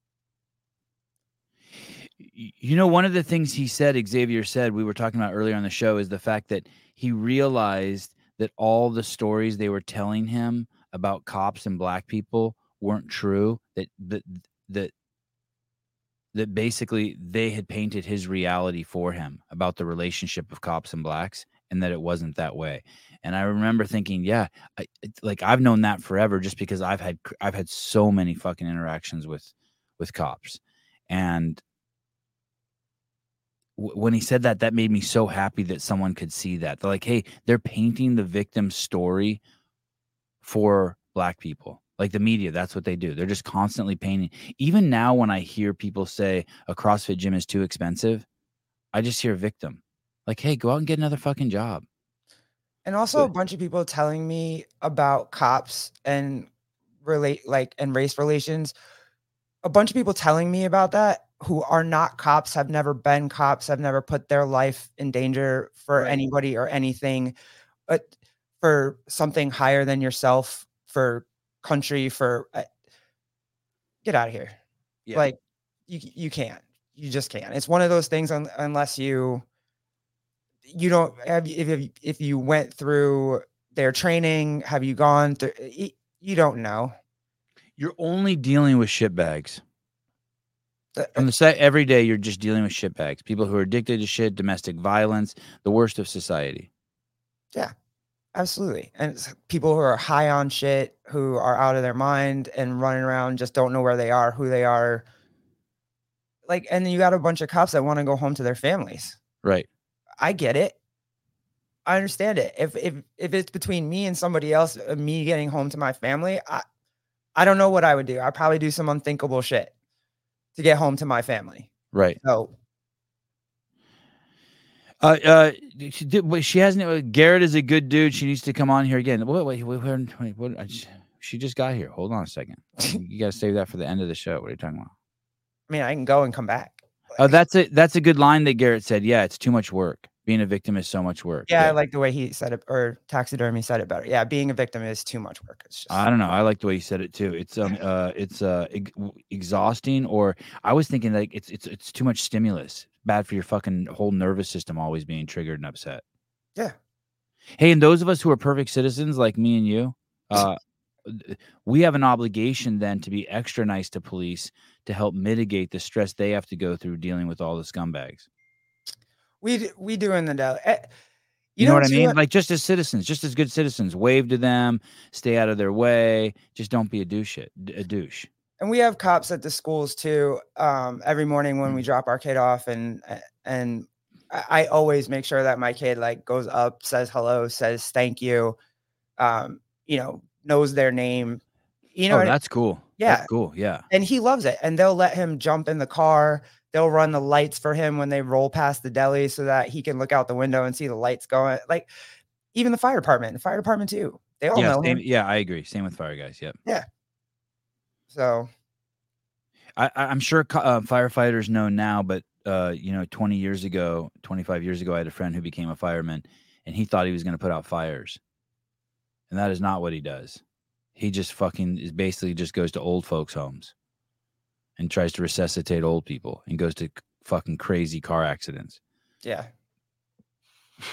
you know one of the things he said xavier said we were talking about earlier on the show is the fact that he realized that all the stories they were telling him about cops and black people weren't true that that that that basically they had painted his reality for him about the relationship of cops and blacks and that it wasn't that way. And i remember thinking yeah I, like i've known that forever just because i've had i've had so many fucking interactions with with cops. And when he said that that made me so happy that someone could see that. They're like hey they're painting the victim's story for black people like the media that's what they do. They're just constantly painting. Even now when i hear people say a crossfit gym is too expensive i just hear victim. Like hey go out and get another fucking job. And also a bunch of people telling me about cops and relate like and race relations. A bunch of people telling me about that who are not cops, have never been cops, have never put their life in danger for Right. anybody or anything, but for something higher than yourself, for country, for uh, get out of here. Yeah. Like you you can't. You just can't. It's one of those things un- unless you you don't have if if, if you went through their training, have you gone through uh, you don't know. you're only dealing with shitbags uh, uh The- from the set every day you're just dealing with shitbags people who are addicted to shit domestic violence the worst of society Absolutely. And it's people who are high on shit, who are out of their mind and running around, just don't know where they are, who they are. Like, and then you got a bunch of cops that want to go home to their families. right I get it. I understand it. If if if it's between me and somebody else, uh, me getting home to my family, I I don't know what I would do. I'd probably do some unthinkable shit to get home to my family. right So Uh, uh, she, did, she hasn't. Uh, Garrett is a good dude. She needs to come on here again. Wait, wait, wait, wait, wait what? I she just got here. Hold on a second. You got to save that for the end of the show. What are you talking about? I mean, I can go and come back. Oh, that's a that's a good line that Garrett said. Yeah, it's too much work. Being a victim is so much work. Yeah, I like the way he said it, or taxidermy said it better. Yeah, being a victim is too much work. It's just I don't know. I like the way he said it too. It's um uh it's uh ex- exhausting or I was thinking like it's it's it's too much stimulus. Bad for your fucking whole nervous system always being triggered and upset. Yeah. Hey, and those of us who are perfect citizens like me and you, uh we have an obligation then to be extra nice to police to help mitigate the stress they have to go through dealing with all the scumbags. we we do in the daily. eh, You, know, what I mean? uh, Like just as citizens, just as good citizens, wave to them, stay out of their way, just don't be a douche, a douche. And we have cops at the schools too. Um, every morning when we drop our kid off, and and I, always make sure that my kid like goes up, says hello, says thank you, um, you know, knows their name. You know, oh, that's cool. Yeah. That's cool. Yeah. and he loves it. And they'll let him jump in the car. They'll run the lights for him when they roll past the deli so that he can look out the window and see the lights going. Like even the fire department, the fire department too. They all yeah, know same, him. yeah, I agree. Same with fire guys. Yep. So I, I'm sure uh, firefighters know now, but uh, you know, 20 years ago, 25 years ago, I had a friend who became a fireman, and he thought he was going to put out fires, and that is not what he does. He just fucking is basically just goes to old folks' homes and tries to resuscitate old people and goes to fucking crazy car accidents. yeah.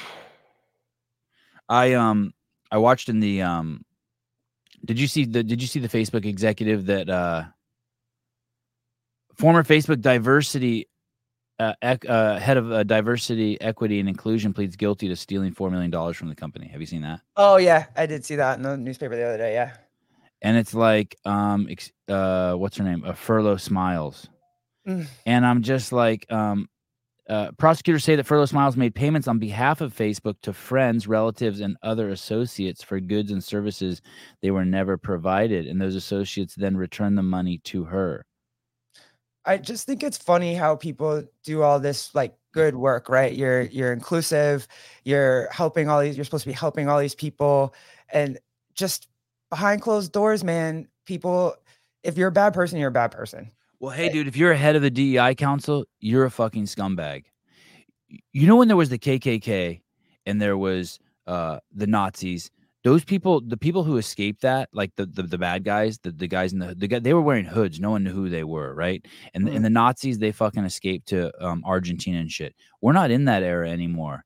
I um I watched in the um did you see the did you see the Facebook executive that uh former Facebook diversity uh, ec- uh head of uh, diversity equity and inclusion pleads guilty to stealing 4 million dollars from the company. Have you seen that? Oh yeah, I did see that in the newspaper the other day. Yeah. And it's like um ex- uh what's her name? A Furlow Smiles. Mm. And I'm just like um uh, prosecutors say that Furlow Smiles made payments on behalf of Facebook to friends, relatives, and other associates for goods and services they were never provided, and those associates then returned the money to her. I just think it's funny how people do all this like good work, right? You're you're inclusive, you're helping all these, you're supposed to be helping all these people, and just behind closed doors, man, people. If you're a bad person, you're a bad person. Well, hey, dude, if you're a head of the DEI council, you're a fucking scumbag. You know when there was the KKK and there was uh the Nazis, those people, the people who escaped that, like the the, the bad guys, the, the guys in the the guy, they were wearing hoods. No one knew who they were, right? And the- and the Nazis, they fucking escaped to um Argentina and shit. We're not in that era anymore.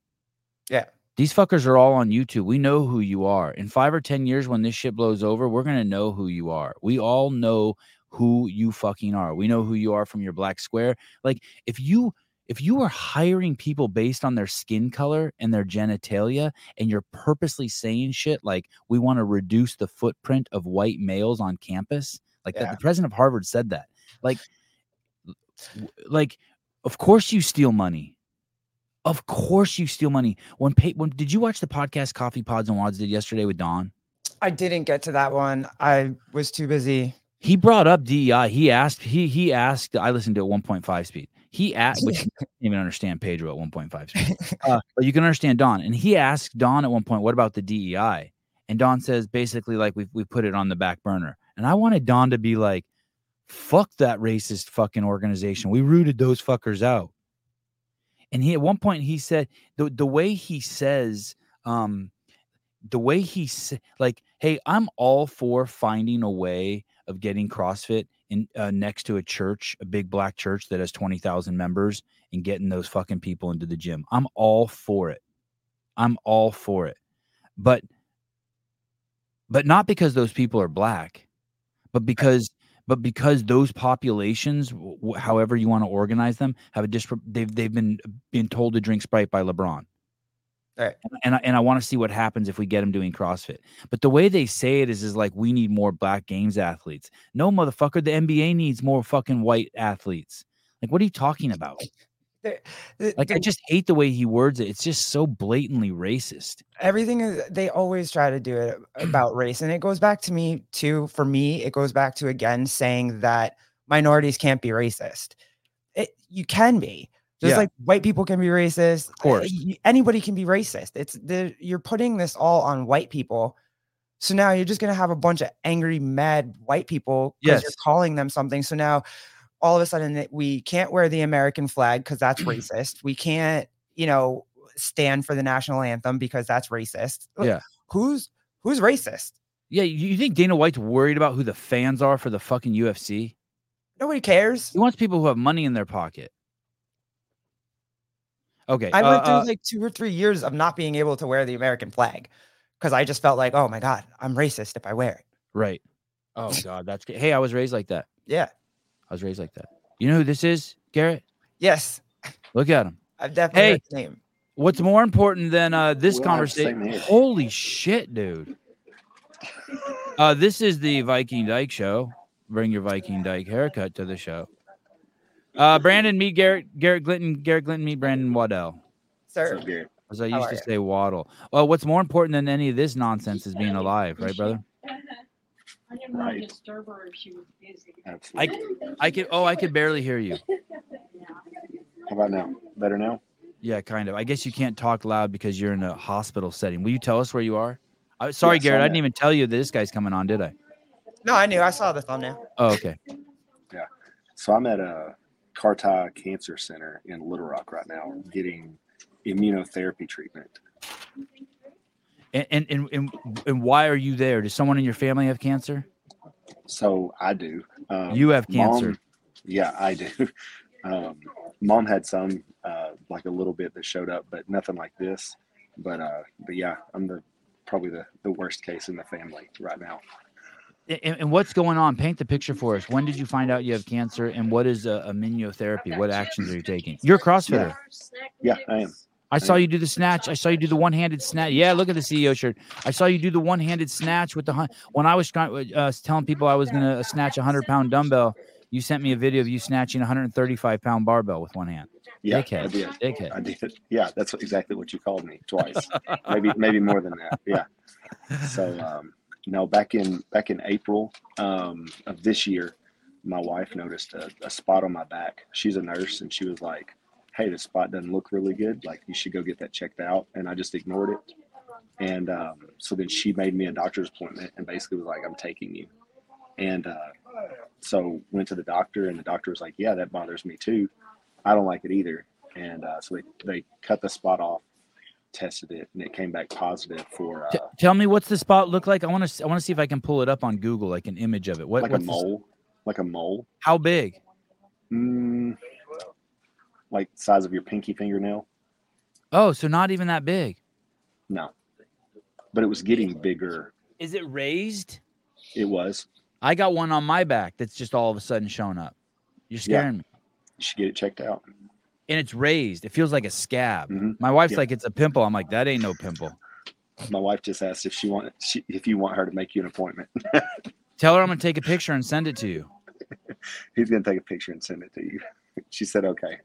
Yeah. These fuckers are all on YouTube. We know who you are. In five or ten years, when this shit blows over, we're gonna know who you are. We all know who you fucking are. We know who you are from your black square. Like if you if you are hiring people based on their skin color and their genitalia and you're purposely saying shit like we want to reduce the footprint of white males on campus, like that Yeah. the president of Harvard said that. Like like of course you steal money. Of course you steal money. When pay, when did you watch the podcast Coffee Pods and WODs did yesterday with Don? I didn't get to that one. I was too busy. He brought up DEI. He asked, he he asked, I listened to it 1.5 speed. He asked, which you can't even understand Pedro at 1.5 speed. Uh, but you can understand Don. And he asked Don at one point, what about the DEI? And Don says basically like we we put it on the back burner. And I wanted Don to be like, fuck that racist fucking organization. We rooted those fuckers out. And he at one point he said the the way he says um the way he sa- like hey i'm all for finding a way of getting CrossFit in uh, next to a church, a big black church that has 20,000 members and getting those fucking people into the gym. I'm all for it. I'm all for it. But but not because those people are black, but because but because those populations, however you want to organize them, have a dispro- they've they've been being told to drink Sprite by LeBron. Right. And I, and I want to see what happens if we get them doing CrossFit. But the way they say it is, is like we need more black games athletes. No, motherfucker, the NBA needs more fucking white athletes. Like, what are you talking about? Like, I just hate the way he words it. It's just so blatantly racist. everything is they always try to do it about race and it goes back to me too for me it goes back to again saying that minorities can't be racist it, you can be just Yeah. like white people can be racist of course. Eh, anybody can be racist it's the you're putting this all on white people so now you're just going to have a bunch of angry mad white people because you're calling them something so now all of a sudden we can't wear the american flag because that's racist we can't you know stand for the national anthem because that's racist Yeah. who's who's racist Yeah, you think Dana White's worried about who the fans are for the fucking UFC? nobody cares He wants people who have money in their pocket. Okay. i uh, went through uh, like two or three years of not being able to wear the american flag because i just felt like oh my god i'm racist if i wear it right. Oh God, that's good. Hey, I was raised like that. yeah I was raised like that. You know who this is, Garrett? yes Look at him. i've definitely Hey. heard the name What's more important than uh, this We'll have the same conversation? Holy shit, dude. Uh, this is the Viking Dyke Show. bring your Viking Dyke haircut to the show. Uh, Brandon, meet Garrett. Garrett Glinton. Garrett Glinton, meet Brandon Waddell. Sir, So, Garrett, As I used to ya? say, Waddle. Well, what's more important than any of this nonsense is being alive, right, brother? I didn't want to Right. disturb her if she was busy. absolutely. I could. Oh, I could barely hear you. How about now? Better now? Yeah, kind of. I guess you can't talk loud because you're in a hospital setting. Will you tell us where you are? Uh, sorry, Yes, Garrett. I'm I didn't even tell you that this guy's coming on, did I? no, I knew. I saw the thumbnail. Oh, okay. Yeah. So I'm at a Carti Cancer Center in Little Rock right now, getting immunotherapy treatment. And and, and and and why are you there? Does someone in your family have cancer? So I do. Um, You have cancer. Mom, yeah, I do. Um, mom had some, uh, like a little bit that showed up, but nothing like this. But uh, but yeah, I'm the probably the, the worst case in the family right now. And, and what's going on? Paint the picture for us. When did you find out you have cancer, and what is uh, immunotherapy? What actions are you taking? You're a CrossFitter. Yeah, I am. I saw you do the snatch. I saw you do the one-handed snatch. Yeah, look at the CEO shirt. I saw you do the one-handed snatch with the hun- when I was trying uh, telling people I was gonna snatch a hundred-pound dumbbell. You sent me a video of you snatching a 135-pound barbell with one hand. Yeah, I did. Dickhead. I did. Yeah, that's exactly what you called me twice. maybe maybe more than that. Yeah. So um, know, back in back in April um, of this year, my wife noticed a, a spot on my back. She's a nurse, and she was like, "Hey, this spot doesn't look really good. Like, you should go get that checked out." And I just ignored it. And um, so then she made me a doctor's appointment, and basically was like, "I'm taking you." And uh, so went to the doctor, and the doctor was like, "Yeah, that bothers me too. I don't like it either." And uh, so they, they cut the spot off, tested it, and it came back positive for uh, tell me what's the spot look like? I want to. I want to see if I can pull it up on Google, like an image of it. What? like a mole, like a mole, how big? mm, like size of your pinky fingernail. Oh, so not even that big. No, but it was getting bigger. Is it raised? It was. I got one on my back that's just all of a sudden shown up. You're Yeah. scaring me. You should get it checked out. And it's raised. It feels like a scab. Mhm. My wife's Yeah. like, it's a pimple. I'm like, that ain't no pimple. My wife just asked if she want she, if you want her to make you an appointment. Tell her I'm gonna take a picture and send it to you. He's gonna take a picture and send it to you. She said okay.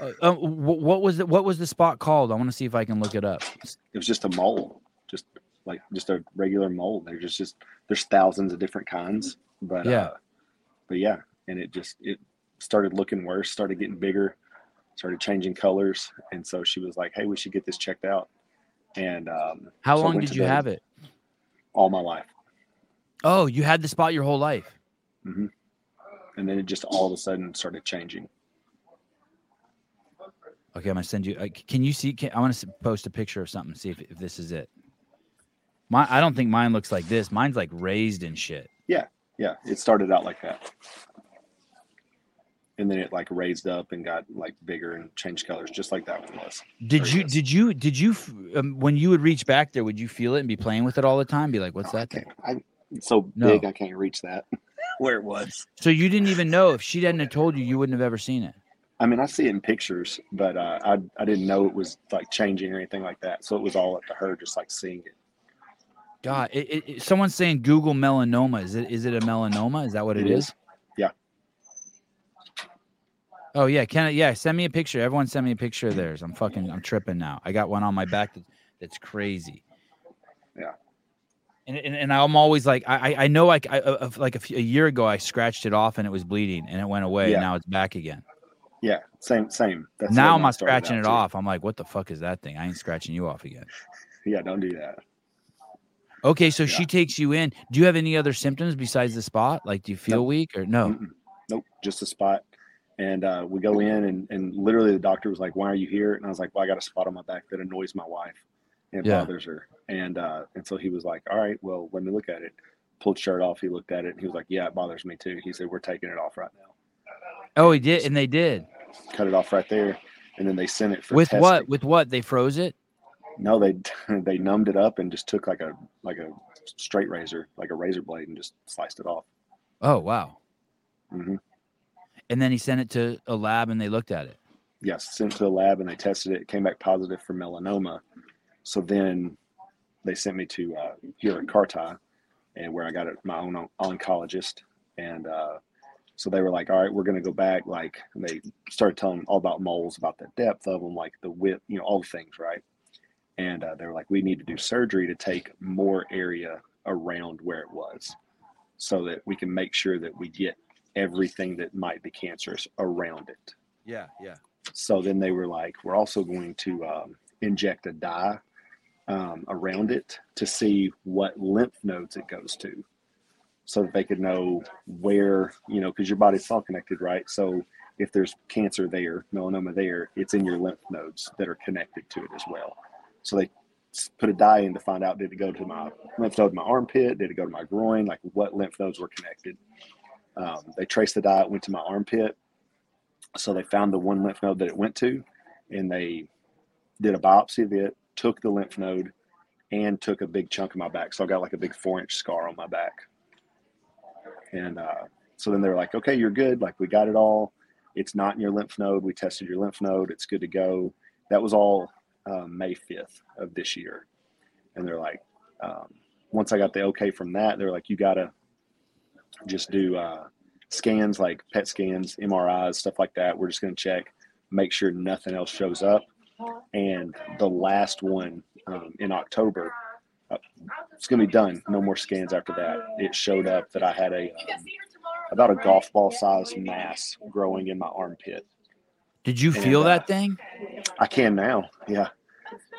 Uh, uh, wh- what was the what was the spot called? I want to see if I can look it up. It was just a mole, just like just a regular mole. There's just, just there's thousands of different kinds, but Yeah. uh, but yeah, and it just it started looking worse, started getting bigger, started changing colors, and so she was like, "Hey, we should get this checked out." And um, How so long did you have it? All my life, Oh, you had the spot your whole life. and then it just all of a sudden started changing. Okay, I'm gonna send you. Uh, can you see? Can, I want to post a picture of something. See if, if this is it. My, I don't think mine looks like this. Mine's like raised and shit. Yeah, yeah, it started out like that. And then it like raised up and got like bigger and changed colors, just like that one was. Did you? Did you? Did you? Um, when you would reach back there, would you feel it and be playing with it all the time? Be like, "What's I that?" thing?" I, so No. big, I can't reach that. Where it was. So you didn't even know if she hadn't have told you, you wouldn't have ever seen it. I mean, I see it in pictures, but uh, I I didn't know it was like changing or anything like that. So it was all up to her, just like seeing it. God, it, it, it- someone's saying Google melanoma. Is it? Is it a melanoma? Is that what It it is? is. Oh yeah, can I? Yeah, send me a picture. Everyone, send me a picture of theirs. I'm fucking. I'm tripping now. I got one on my back that, that's crazy. Yeah. And, and, and I'm always like I I- know like I, uh, like a, few, a year ago I scratched it off and it was bleeding and it went away Yeah. and now it's back again. Yeah, same same. That's now I'm not scratching it too. off. I'm like, what the fuck is that thing? I ain't scratching you off again. Yeah, don't do that. Okay, so Yeah. she takes you in. Do you have any other symptoms besides the spot? Like, do you feel Nope. weak or no? Mm-mm. Nope, just a spot. And uh, we go in, and, and literally the doctor was like, "Why are you here?" And I was like, "Well, I got a spot on my back that annoys my wife, and Yeah. bothers her." And uh, and so he was like, "All right, well, let me look at it." Pulled shirt off. He looked at it, and he was like, "Yeah, it bothers me too." He said, "We're taking it off right now." Oh, he did, and they did. Cut it off right there, and then they sent it for With what? With what? They froze it. No, they they numbed it up and just took like a like a straight razor, like a razor blade, and just sliced it off. Oh wow. hmm And then he sent it to a lab, and they looked at it. yes, sent to the lab and they tested it. It came back positive for melanoma. So then they sent me to uh, here at Carti, and where I got it, my own oncologist, and uh, so they were like, "All right, we're going to go back." Like they started telling all about moles, about the depth of them, like the width, you know, all the things, right? And uh, they were like, "We need to do surgery to take more area around where it was, so that we can make sure that we get everything that might be cancerous around it." Yeah, yeah. So then they were like, "We're also going to um, inject a dye um, around it to see what lymph nodes it goes to." so that they could know where, you know, because your body's all connected, right? So if there's cancer there, melanoma there, it's in your lymph nodes that are connected to it as well. So they put a dye in to find out did it go to my lymph node in my armpit? Did it go to my groin? Like what lymph nodes were connected? Um, they traced the dye, went to my armpit. So they found the one lymph node that it went to, and they did a biopsy of it, took the lymph node, and took a big chunk of my back. So I got like a big four inch scar on my back. And uh, so then they were like, okay, you're good. Like we got it all. It's not in your lymph node. We tested your lymph node. It's good to go. That was all um, May 5th of this year. And they're like, um, once I got the okay from that, they're like, you got to just do uh, scans like PET scans, MRIs, stuff like that. We're just going to check, make sure nothing else shows up. And the last one um, in October, uh, it's going to be done. No more scans after that. It showed up that I had a um, about a golf ball sized mass growing in my armpit. Did you And, feel uh, that thing? I can now, yeah.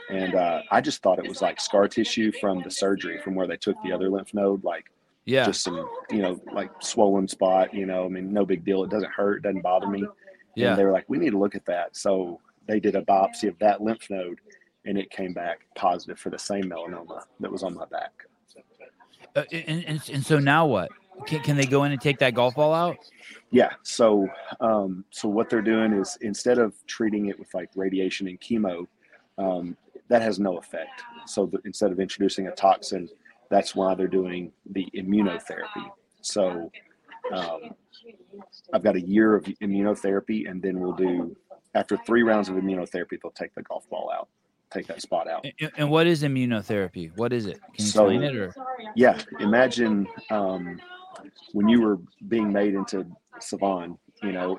And uh, I just thought it was like scar tissue from the surgery, from where they took the other lymph node, like Yeah. just some, you know, like swollen spot. You know, I mean, no big deal. It doesn't hurt, it doesn't bother me. yeah. And they were like, we need to look at that. So they did a biopsy of that lymph node, and it came back positive for the same melanoma that was on my back. Uh, and, and and so now what? Can, can they go in and take that golf ball out? Yeah. So, um, so what they're doing is instead of treating it with like radiation and chemo, um, that has no effect. So the, instead of introducing a toxin, that's why they're doing the immunotherapy. So um, I've got a year of immunotherapy, and then we'll do after three rounds of immunotherapy, they'll take the golf ball out, take that spot out. And, and what is immunotherapy? What is it? Can you So- explain it or? Yeah, imagine um, when you were being made into Sevan, you know,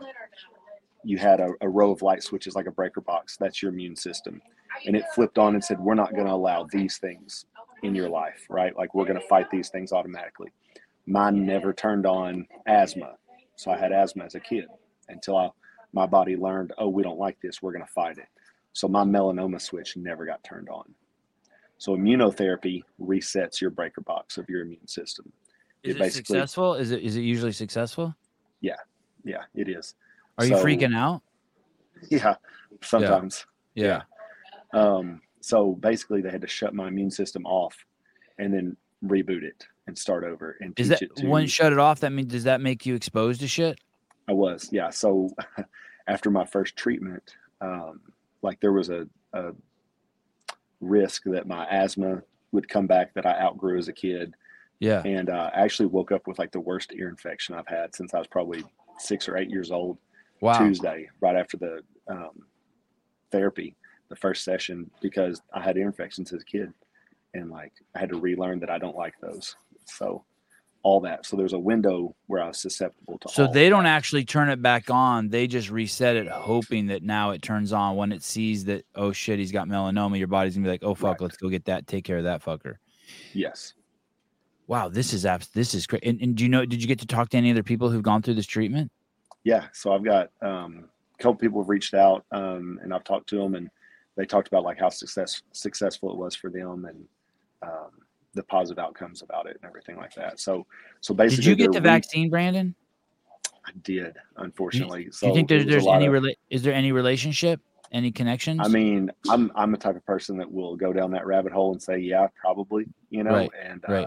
you had a, a row of light switches like a breaker box. That's your immune system. And it flipped on and said, We're not going to allow these things in your life, right? Like, we're going to fight these things automatically. Mine never turned on asthma. So I had asthma as a kid until I, my body learned, Oh, we don't like this. We're going to fight it. So my melanoma switch never got turned on. So immunotherapy resets your breaker box of your immune system. Is It it successful? Is it is it usually successful? Yeah, yeah, it is. Are you freaking out? Yeah, sometimes. Yeah. Um, so basically, they had to shut my immune system off and then reboot it and start over and Is teach that it to. when you shut it off? That means does that make you exposed to shit? I was, yeah. So after my first treatment, um, like there was a, a risk that my asthma would come back that I outgrew as a kid. Yeah. And uh, I actually woke up with like the worst ear infection I've had since I was probably six or eight years old. Wow. Tuesday, right after the um, therapy, the first session, because I had ear infections as a kid, and like I had to relearn that I don't like those. So all that. So there's a window where I was susceptible to. So they don't that. actually turn it back on. They just reset it, hoping that now it turns on when it sees that oh shit, he's got melanoma. Your body's gonna be like, oh fuck, Right. let's go get that. Take care of that fucker. Yes. Wow, this is abs- this is great. And, and do you know? Did you get to talk to any other people who've gone through this treatment? Yeah. So I've got um, a couple people have reached out, um, and I've talked to them, and they talked about like how success successful it was for them, and um, the positive outcomes about it, and everything like that. So, so basically, Did you get the re- vaccine, Brandon? I did, unfortunately. so do you think it there, was there's any of- rela- is there any relationship, any connections? I mean, I'm I'm the type of person that will go down that rabbit hole and say, yeah, probably, you know, Right, and uh,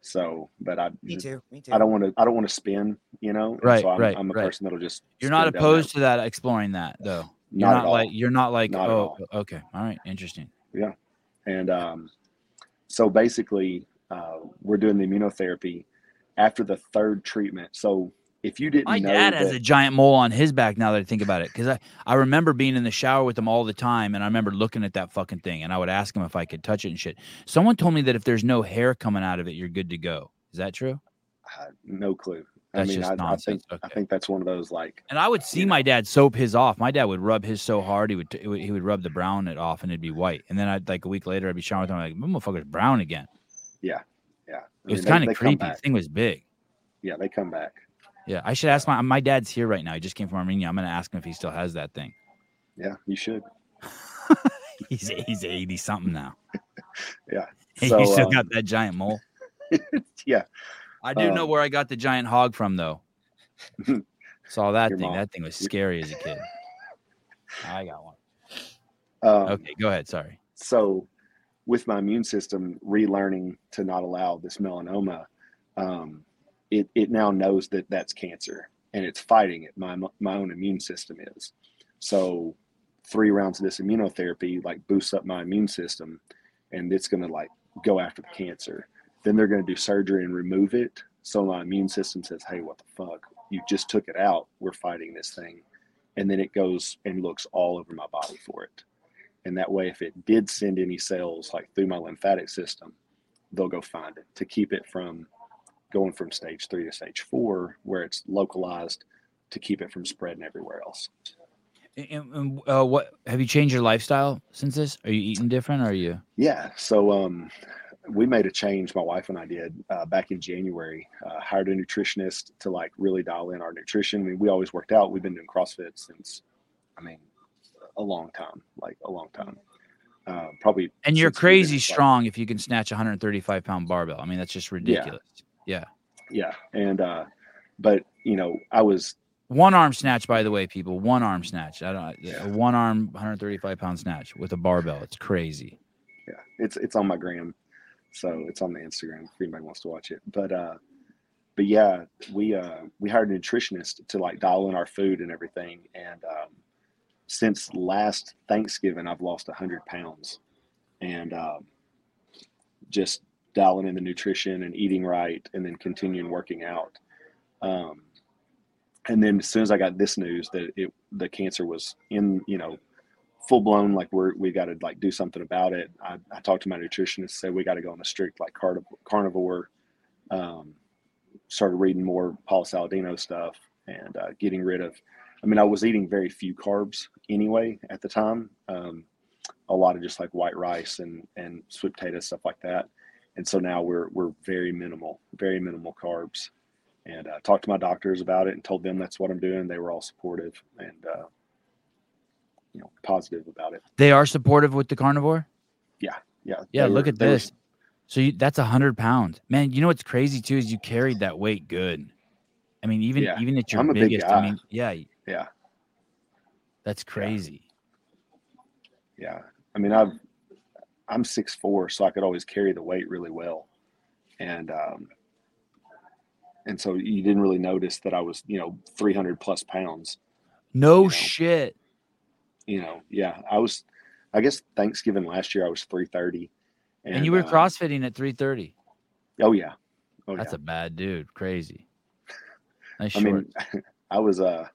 so, but I Me just, too. Me too. I don't want to I don't want to spin, you know, Right, So I'm, right, I'm a right. person that'll just. you're not opposed that- to that exploring that though. You're Not not, like you're not like Not oh all. okay all right interesting. Yeah and um, so basically, uh, we're doing the immunotherapy after the third treatment. So if you didn't My know dad that, has a giant mole on his back now that I think about it. Because I, I remember being in the shower with him all the time and I remember looking at that fucking thing and I would ask him if I could touch it and shit. Someone told me that if there's no hair coming out of it, you're good to go. Is that true? uh, no clue. I That's mean, just I, I nonsense. think I think that's one of those like And I would see my dad soap his off. My dad would rub his so hard he would he would- he would rub the brown it off and it'd be white. And then I'd like a week later I'd be showering with him I'm like, "This motherfucker's brown again." yeah, yeah. It was kind of creepy. The thing was big. Yeah, they come back. Yeah, I should ask my my dad's here right now. He just came from Armenia. I'm gonna ask him if he still has that thing. Yeah, you should. He's he's eighty something now. Yeah. Hey, So, you still um, got that giant mole. Yeah. I do know Um, where I got the giant hog from though. Saw that thing. mom. That thing was scary as a kid. I got one. Um, Okay, go ahead. Sorry. so with my immune system relearning to not allow this melanoma um, it, it now knows that that's cancer and it's fighting it my, my own immune system is so three rounds of this immunotherapy like boosts up my immune system and it's going to like go after the cancer then they're going to do surgery and remove it so my immune system says hey what the fuck you just took it out we're fighting this thing and then it goes and looks all over my body for it and that way if it did send any cells like through my lymphatic system they'll go find it to keep it from going from stage three to stage four where it's localized to keep it from spreading everywhere else And, and, uh, what have you changed your lifestyle since this? Are you eating different? Or are you? yeah so um we made a change my wife and i did uh, back in january uh, hired a nutritionist to like really dial in our nutrition I mean, we always worked out we've been doing crossfit since i mean a long time like a long time uh, probably And you're crazy like, strong if you can snatch a 135 pound barbell. I mean, that's just ridiculous. Yeah. yeah yeah. and uh but you know i was One arm snatch, by the way, people. One arm snatch. I don't. Yeah. A one arm, 135 pound snatch with a barbell. It's crazy. yeah it's it's on my gram so it's on the instagram if anybody wants to watch it. But uh but yeah we uh we hired a nutritionist to like dial in our food and everything. And um since last thanksgiving i've lost 100 pounds. And um just dialing in the nutrition and eating right and then continuing working out. Um and then as soon as i got this news that it the cancer was in you know full blown like we're we got to like do something about it. I, I talked to my nutritionist, said we got to go on a strict like carnivore. Um, started reading more Paul Saladino stuff and uh, getting rid of. I mean, I was eating very few carbs anyway at the time. Um, a lot of just like white rice and and sweet potatoes stuff like that. And so now we're we're very minimal, very minimal carbs. And uh, talked to my doctors about it and told them that's what I'm doing. They were all supportive and uh, you know positive about it. They are supportive with the carnivore. Yeah, Yeah. yeah. Look were- at they were- this. So you, that's a hundred pounds, man. You know what's crazy too is you carried that weight good. I mean, even Yeah, even at your I'm a big biggest, I mean, yeah, yeah, that's crazy. yeah. I mean, I've I'm six four, so I could always carry the weight really well, and um, and so you didn't really notice that I was you know 300 plus pounds. No You know. shit. You know, yeah, I was. I guess Thanksgiving last year I was 330, And, you were uh, crossfitting at 330. Oh yeah, oh That's yeah. a bad dude. Crazy. Nice I mean, I was uh,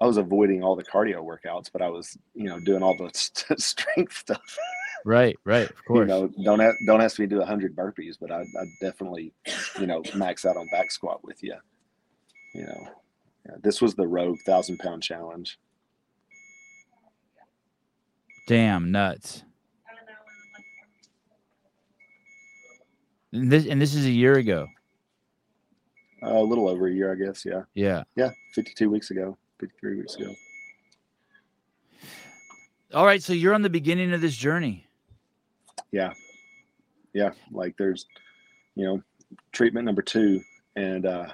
I was avoiding all the cardio workouts, but I was you know doing all the st- strength stuff. right, right. Of course. you know, don't have, don't ask me to do hundred burpees, but I I definitely, you know, max out on back squat with you. You know, yeah, this was the Rogue thousand pound challenge. Damn nuts. And this and this is a year ago. Uh, a little over a year, I guess. Yeah, Yeah. yeah, fifty two weeks ago, fifty three weeks ago. All right. So you're on the beginning of this journey. Yeah, yeah. Like there's, you know, treatment number two, and uh,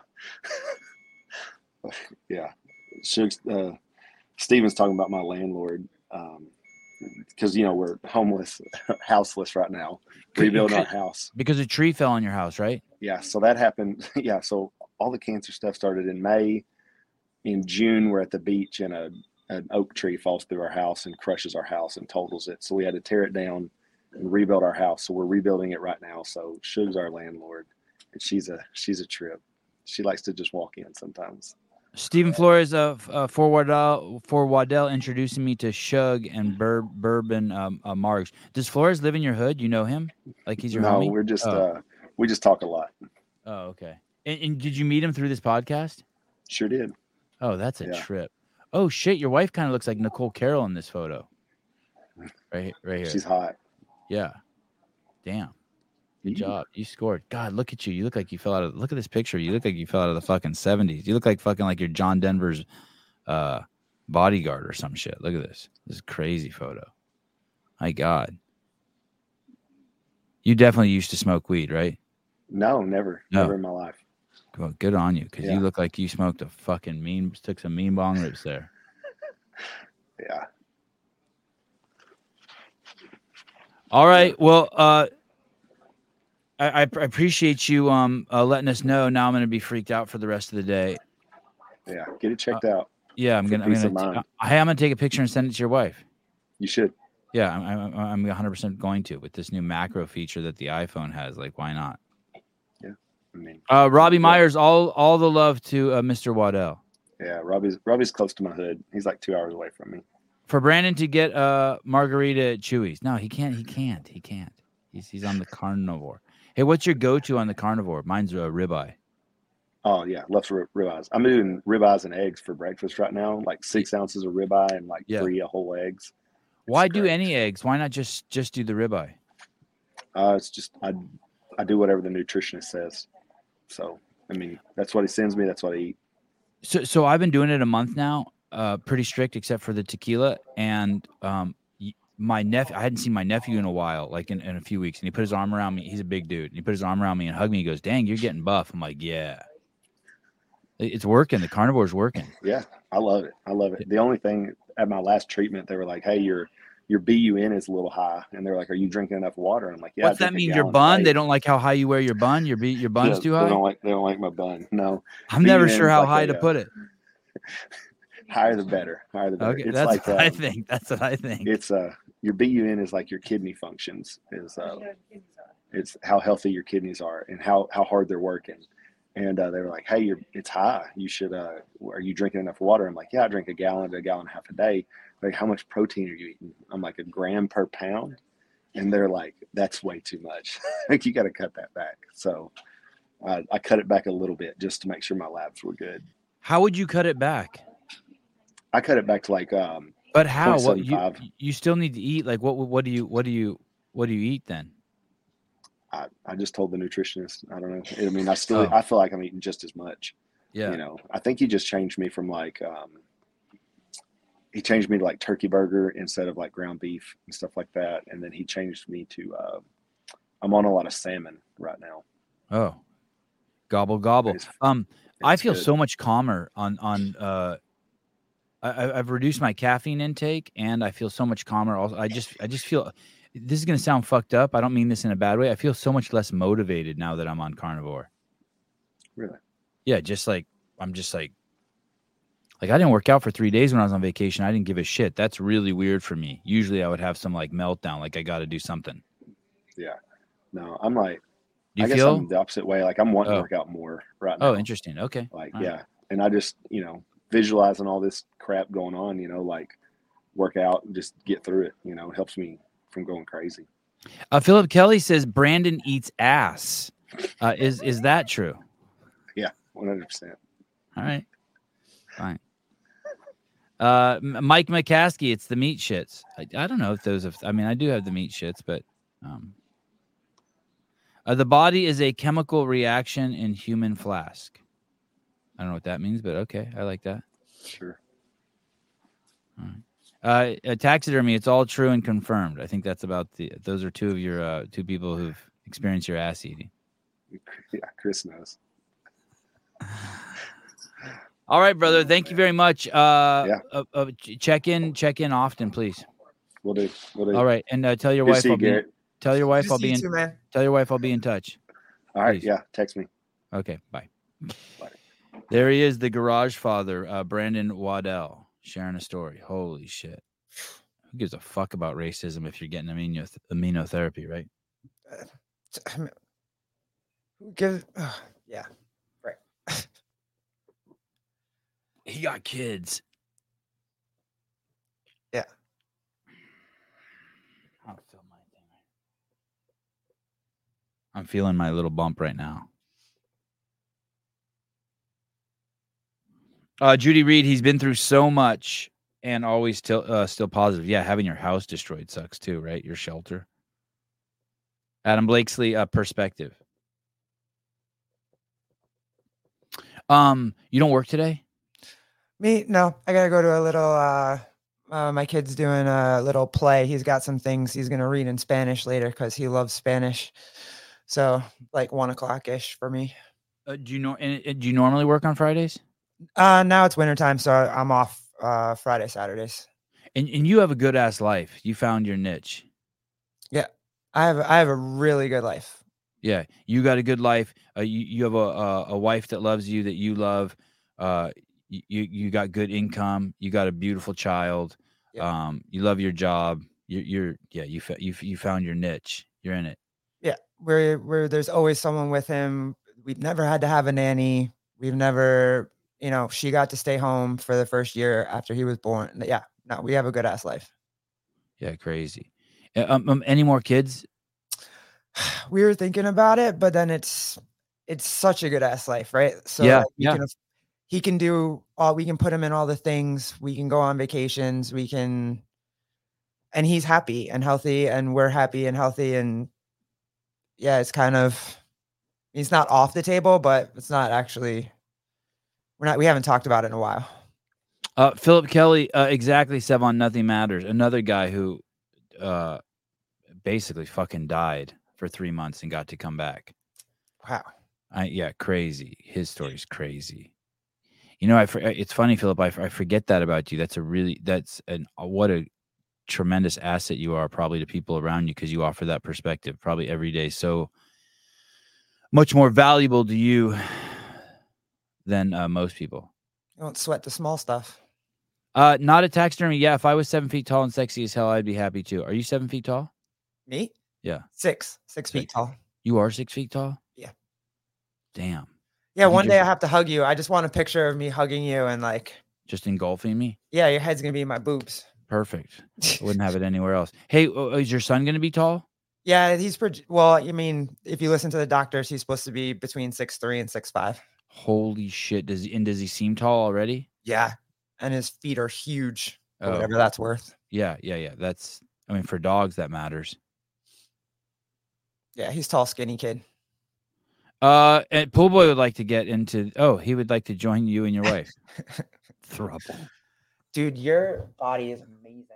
yeah, Shugs, uh, Steven's talking about my landlord. Um, because you know we're homeless, houseless right now, rebuilding our house. Because a tree fell on your house, right? Yeah, so that happened. Yeah, so all the cancer stuff started in May. In June, we're at the beach and a an oak tree falls through our house and crushes our house and totals it. So we had to tear it down and rebuild our house. So we're rebuilding it right now. So Shug's our landlord, and she's a she's a trip. She likes to just walk in sometimes. Stephen Flores uh, uh, for Waddell for Waddell introducing me to Shug and Bur- Bourbon um, uh, Marks. Does Flores live in your hood? You know him? Like he's your no, homie? we're just Oh. uh we just talk a lot. Oh, okay. And, and did you meet him through this podcast? Sure did. Oh, that's a Yeah. trip. Oh shit, your wife kind of looks like Nicole Carroll in this photo. Right, right here. She's hot. Yeah. Damn. Good job. You scored. God, look at you. You look like you fell out of look at this picture. You look like you fell out of the fucking 70s. You look like fucking like you're John Denver's uh bodyguard or some shit. Look at this. This is a crazy photo. My God. You definitely used to smoke weed, right? No, never, No. never in my life. Well, good on you, because Yeah. you look like you smoked a fucking mean took some mean bong rips there. Yeah. All right. Well, uh, I, I appreciate you um uh, letting us know. Now I'm gonna be freaked out for the rest of the day. Yeah. Get it checked out. Yeah, I'm gonna. I'm gonna. of t- mind. uh, hey, I'm gonna take a picture and send it to your wife. You should. Yeah, I'm. I'm, I'm 100 percent going to with this new macro feature that the iPhone has. Like, why not? Yeah, I mean, Uh, Robbie Yeah. Myers, all all the love to uh, Mr. Waddell. yeah. Robbie's Robbie's close to my hood. He's like two hours away from me. For Brandon to get uh margarita at Chuy's. No, he can't. He can't. He can't. He's he's on the carnivore. Hey, what's your go-to on the carnivore? Mine's a ribeye. Oh yeah, love rib ribeyes. I'm doing ribeyes and eggs for breakfast right now. Like six ounces of ribeye and like Yeah. three whole eggs. Why It's do any eggs? Why not just just do the ribeye? Uh, it's just I I do whatever the nutritionist says. So I mean, that's what he sends me. That's what I eat. So so I've been doing it a month now. Uh, pretty strict except for the tequila. And um, my nephew, I hadn't seen my nephew in a while, like in, in a few weeks, and he put his arm around me. He's a big dude. And he put his arm around me and hugged me. He goes, "Dang, you're getting buff." I'm like, "Yeah." It's working. The carnivore's working. Yeah, I love it. I love it. The only thing at my last treatment, they were like, "Hey, your your BUN is a little high," and they're like, "Are you drinking enough water?" And I'm like, "Yeah." What's that mean? Your bun? They don't like how high you wear your bun. Your be- your bun's Yeah, too They high. don't like they don't like my bun. No, I'm never sure how like high a, to put it. higher the better. Higher the better. Okay, it's that's like what I um, think. That's what I think. It's uh your BUN is like your kidney functions is uh it's how healthy your kidneys are and how how hard they're working. And uh, they were like, "Hey, you're it's high. You should. Uh, are you drinking enough water?" I'm like, "Yeah, I drink a gallon to a gallon and a half a day." Like, how much protein are you eating? I'm like, a gram per pound, and they're like, "That's way too much. like, you got to cut that back." So, uh, I cut it back a little bit just to make sure my labs were good. How would you cut it back? I cut it back to like um, But how? What you you still need to eat? Like what? What do you? What do you? What do you eat then? I, I just told the nutritionist. I don't know. I mean, I still Oh. I feel like I'm eating just as much. Yeah. You know, I think he just changed me from like um, he changed me to like turkey burger instead of like ground beef and stuff like that. And then he changed me to uh, I'm on a lot of salmon right now. Oh, gobble gobble. It's- Um, I feel good. so much calmer on on. uh I, I've reduced my caffeine intake, and I feel so much calmer. Also, I just I just feel. This is gonna sound fucked up. I don't mean this in a bad way. I feel so much less motivated now that I'm on carnivore. Really? Yeah, just like I'm just like like I didn't work out for three days when I was on vacation. I didn't give a shit. That's really weird for me. Usually I would have some like meltdown, like I got to do something. Yeah. No, I'm like Do you I guess feel? I'm the opposite way. Like I'm wanting Oh. to work out more right oh, now. oh, interesting. Okay. Like All right. yeah, and I just you know visualizing all this crap going on. You know, like work out and just get through it. You know, it helps me from going crazy. Uh, Philip Kelly says Brandon eats ass. Uh, is is that true? Yeah, One hundred percent. All right, fine. Uh, Mike McCaskey, it's the meat shits. I, I don't know if those. Have, I mean, I do have the meat shits, but um, uh, the body is a chemical reaction in human flask. I don't know what that means, but okay, I like that. Sure. Uh, uh, taxidermy, it's all true and confirmed. I think that's about the. Those are two of your uh, two people who've experienced your ass eating. Yeah, Chris knows. All right, brother. Thank you very much. Uh, Yeah. uh, uh, check in, check in often, please. We'll do. We'll do. All right, and uh, tell your Good wife see you, I'll be. Garrett. Tell your wife Good I'll be you in. too, man. Tell your wife I'll be in touch. All right. please. Yeah. Text me. Okay, bye. Bye. There he is, the garage father, uh, Brandon Waddell, sharing a story. Holy shit! Who gives a fuck about racism if you're getting immuno immunotherapy, right? I mean, who gives? Uh, yeah. Right. He got kids. Yeah. I'll feel my thing. I'm feeling my little bump right now. Uh, Judy Reed, he's been through so much and always still uh, still positive. Yeah, having your house destroyed sucks too, right? Your shelter. Adam Blakesley, uh, perspective. Um, you don't work today? Me? No, I gotta go to a little. uh uh, my kid's doing a little play. He's got some things he's gonna read in Spanish later because he loves Spanish. So like one o'clock ish for me. Uh, do you know? And, and do you normally work on Fridays? Uh, now it's wintertime, so I'm off uh Friday, Saturdays. And and you have a good ass life. You found your niche. Yeah, I have I have a really good life. Yeah, you got a good life. Uh, you you have a, a a wife that loves you that you love. Uh, you you got good income. You got a beautiful child. Yep. Um, you love your job. You're, you're yeah. You you you found your niche. You're in it. Yeah, where where there's always someone with him. We've never had to have a nanny. We've never, you know, she got to stay home for the first year after he was born. Yeah, no, we have a good ass life. Yeah, crazy. Um, um, any more kids? we were thinking about it, but then it's it's such a good ass life, right? So Yeah, we yeah. can he can do all we can put him in all the things. We can go on vacations. We can, and he's happy and healthy, and we're happy and healthy, and yeah, it's kind of he's not off the table, but it's not actually. We're not. We haven't talked about it in a while. Uh, Philip Kelly, uh, exactly. Sevan, nothing matters. Another guy who, uh, basically fucking died for three months and got to come back. Wow. I yeah, crazy. His story's crazy. You know, I for- it's funny, Philip. I forget that about you. That's a really that's an uh, what a tremendous asset you are probably to people around you because you offer that perspective probably every day. So much more valuable to you than uh, most people. You don't sweat the small stuff. Uh, not a taxidermy. Yeah, if I was seven feet tall and sexy as hell, I'd be happy too. Are you seven feet tall? Me? Yeah. Six, six feet Six. tall. You are six feet tall. Yeah. Damn. Yeah, one day I have to hug you. I just want a picture of me hugging you and like, Just engulfing me. yeah, your head's gonna be in my boobs. Perfect. I wouldn't have it anywhere else. Hey, uh, is your son going to be tall? Yeah, he's pretty well. I mean, if you listen to the doctors, he's supposed to be between six three and six five. Holy shit! Does he, and does he seem tall already? Yeah, and his feet are huge. Oh. whatever that's worth. Yeah, yeah, yeah. That's. I mean, for dogs, that matters. Yeah, he's tall, skinny kid. Uh, and Pool Boy would like to get into. Oh, he would like to join you and your wife. Thruple. Dude, your body is amazing,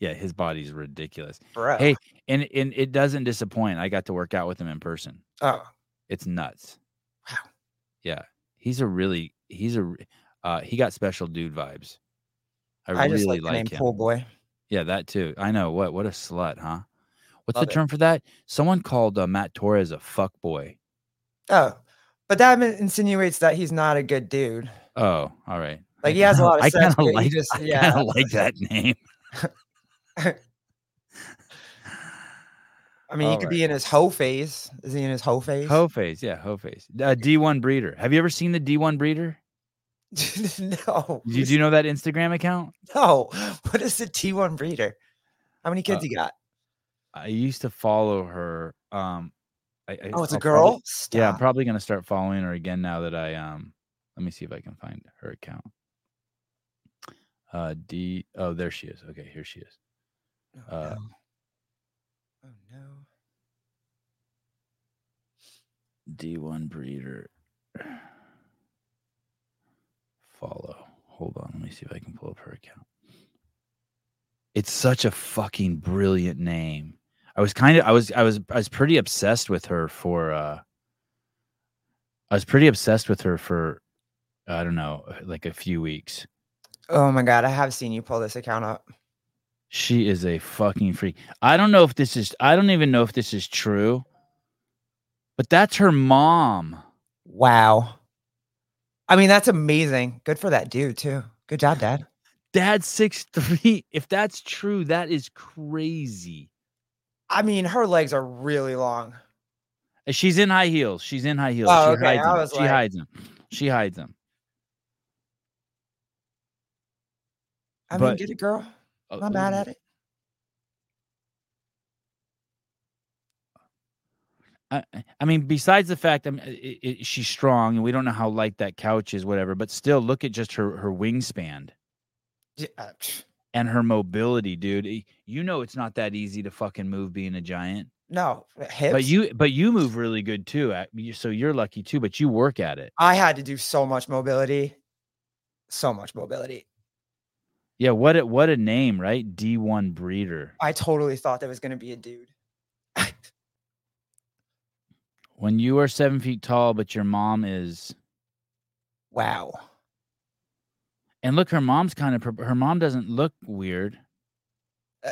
Yeah, his body's ridiculous. bro. Hey, and and it doesn't disappoint. I got to work out with him in person. oh, It's nuts. Yeah, he's a really he's a uh he got special dude vibes. I, I, really like the like name him. Pool Boy. Yeah, that too. I know what what a slut, huh? What's Love the it. term for that? Someone called uh, Matt Torres a fuck boy. Oh, but that insinuates that he's not a good dude. Oh, all right. Like, he has a lot of I sex, kind of like just- I yeah, kind of like that name. I mean, he could Alright. be in his hoe phase. Is he in his hoe phase? Hoe face, yeah, hoe face. Uh, D1 breeder. Have you ever seen the D1 breeder? no. Did you know that Instagram account? No. What is the D1 breeder? How many kids Uh, he got? I used to follow her. Um, I, I, Oh, it's a girl. probably- yeah, I'm probably gonna start following her again now that I um. Let me see if I can find her account. Uh, D. Oh, there she is. Okay, here she is. Oh, uh, no. Oh no. D1 breeder. Follow. Hold on. Let me see if I can pull up her account. It's such a fucking brilliant name. I was kind of I was I was I was pretty obsessed with her for uh I was pretty obsessed with her for I don't know, like a few weeks. Oh my god, I have seen you pull this account up. She is a fucking freak. I don't know if this is I don't even know if this is true. But that's her mom. Wow. I mean, that's amazing. Good for that dude too. Good job, Dad. Dad six three. If that's true, that is crazy. I mean, her legs are really long. She's in high heels. She's in high heels. Oh, she okay, hides I them. was She like- hides them. She hides them. I mean, But- get it, girl. Uh, I'm not mad at it. I, I mean, besides the fact, mean, it, it, she's strong, and we don't know how light that couch is, whatever. But still, look at just her her wingspan Yeah, uh, and her mobility, dude. You know, it's not that easy to fucking move being a giant. No, hips. But you, but you move really good too. So you're lucky too. But you work at it. I had to do so much mobility, so much mobility. Yeah. What a what a name, right? D one breeder. I totally thought that was gonna be a dude. When you are seven feet tall, but your mom is, wow. and look, her mom's kind of her mom doesn't look weird. Uh,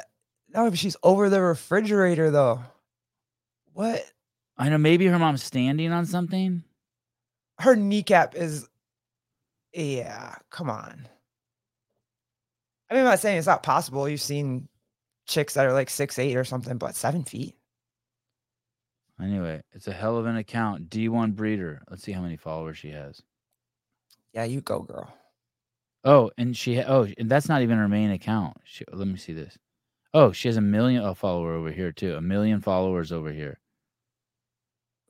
no, but she's over the refrigerator though. What? I know maybe her mom's standing on something. Her kneecap is. Yeah, come on. I mean, I'm not saying it's not possible. You've seen chicks that are like six eight or something, but seven feet. Anyway, it's a hell of an account. D1 breeder. Let's see how many followers she has. Yeah, you go, girl. Oh, and she oh, and that's not even her main account. She, let me see this. Oh, she has a million oh, follower over here too. A million followers over here.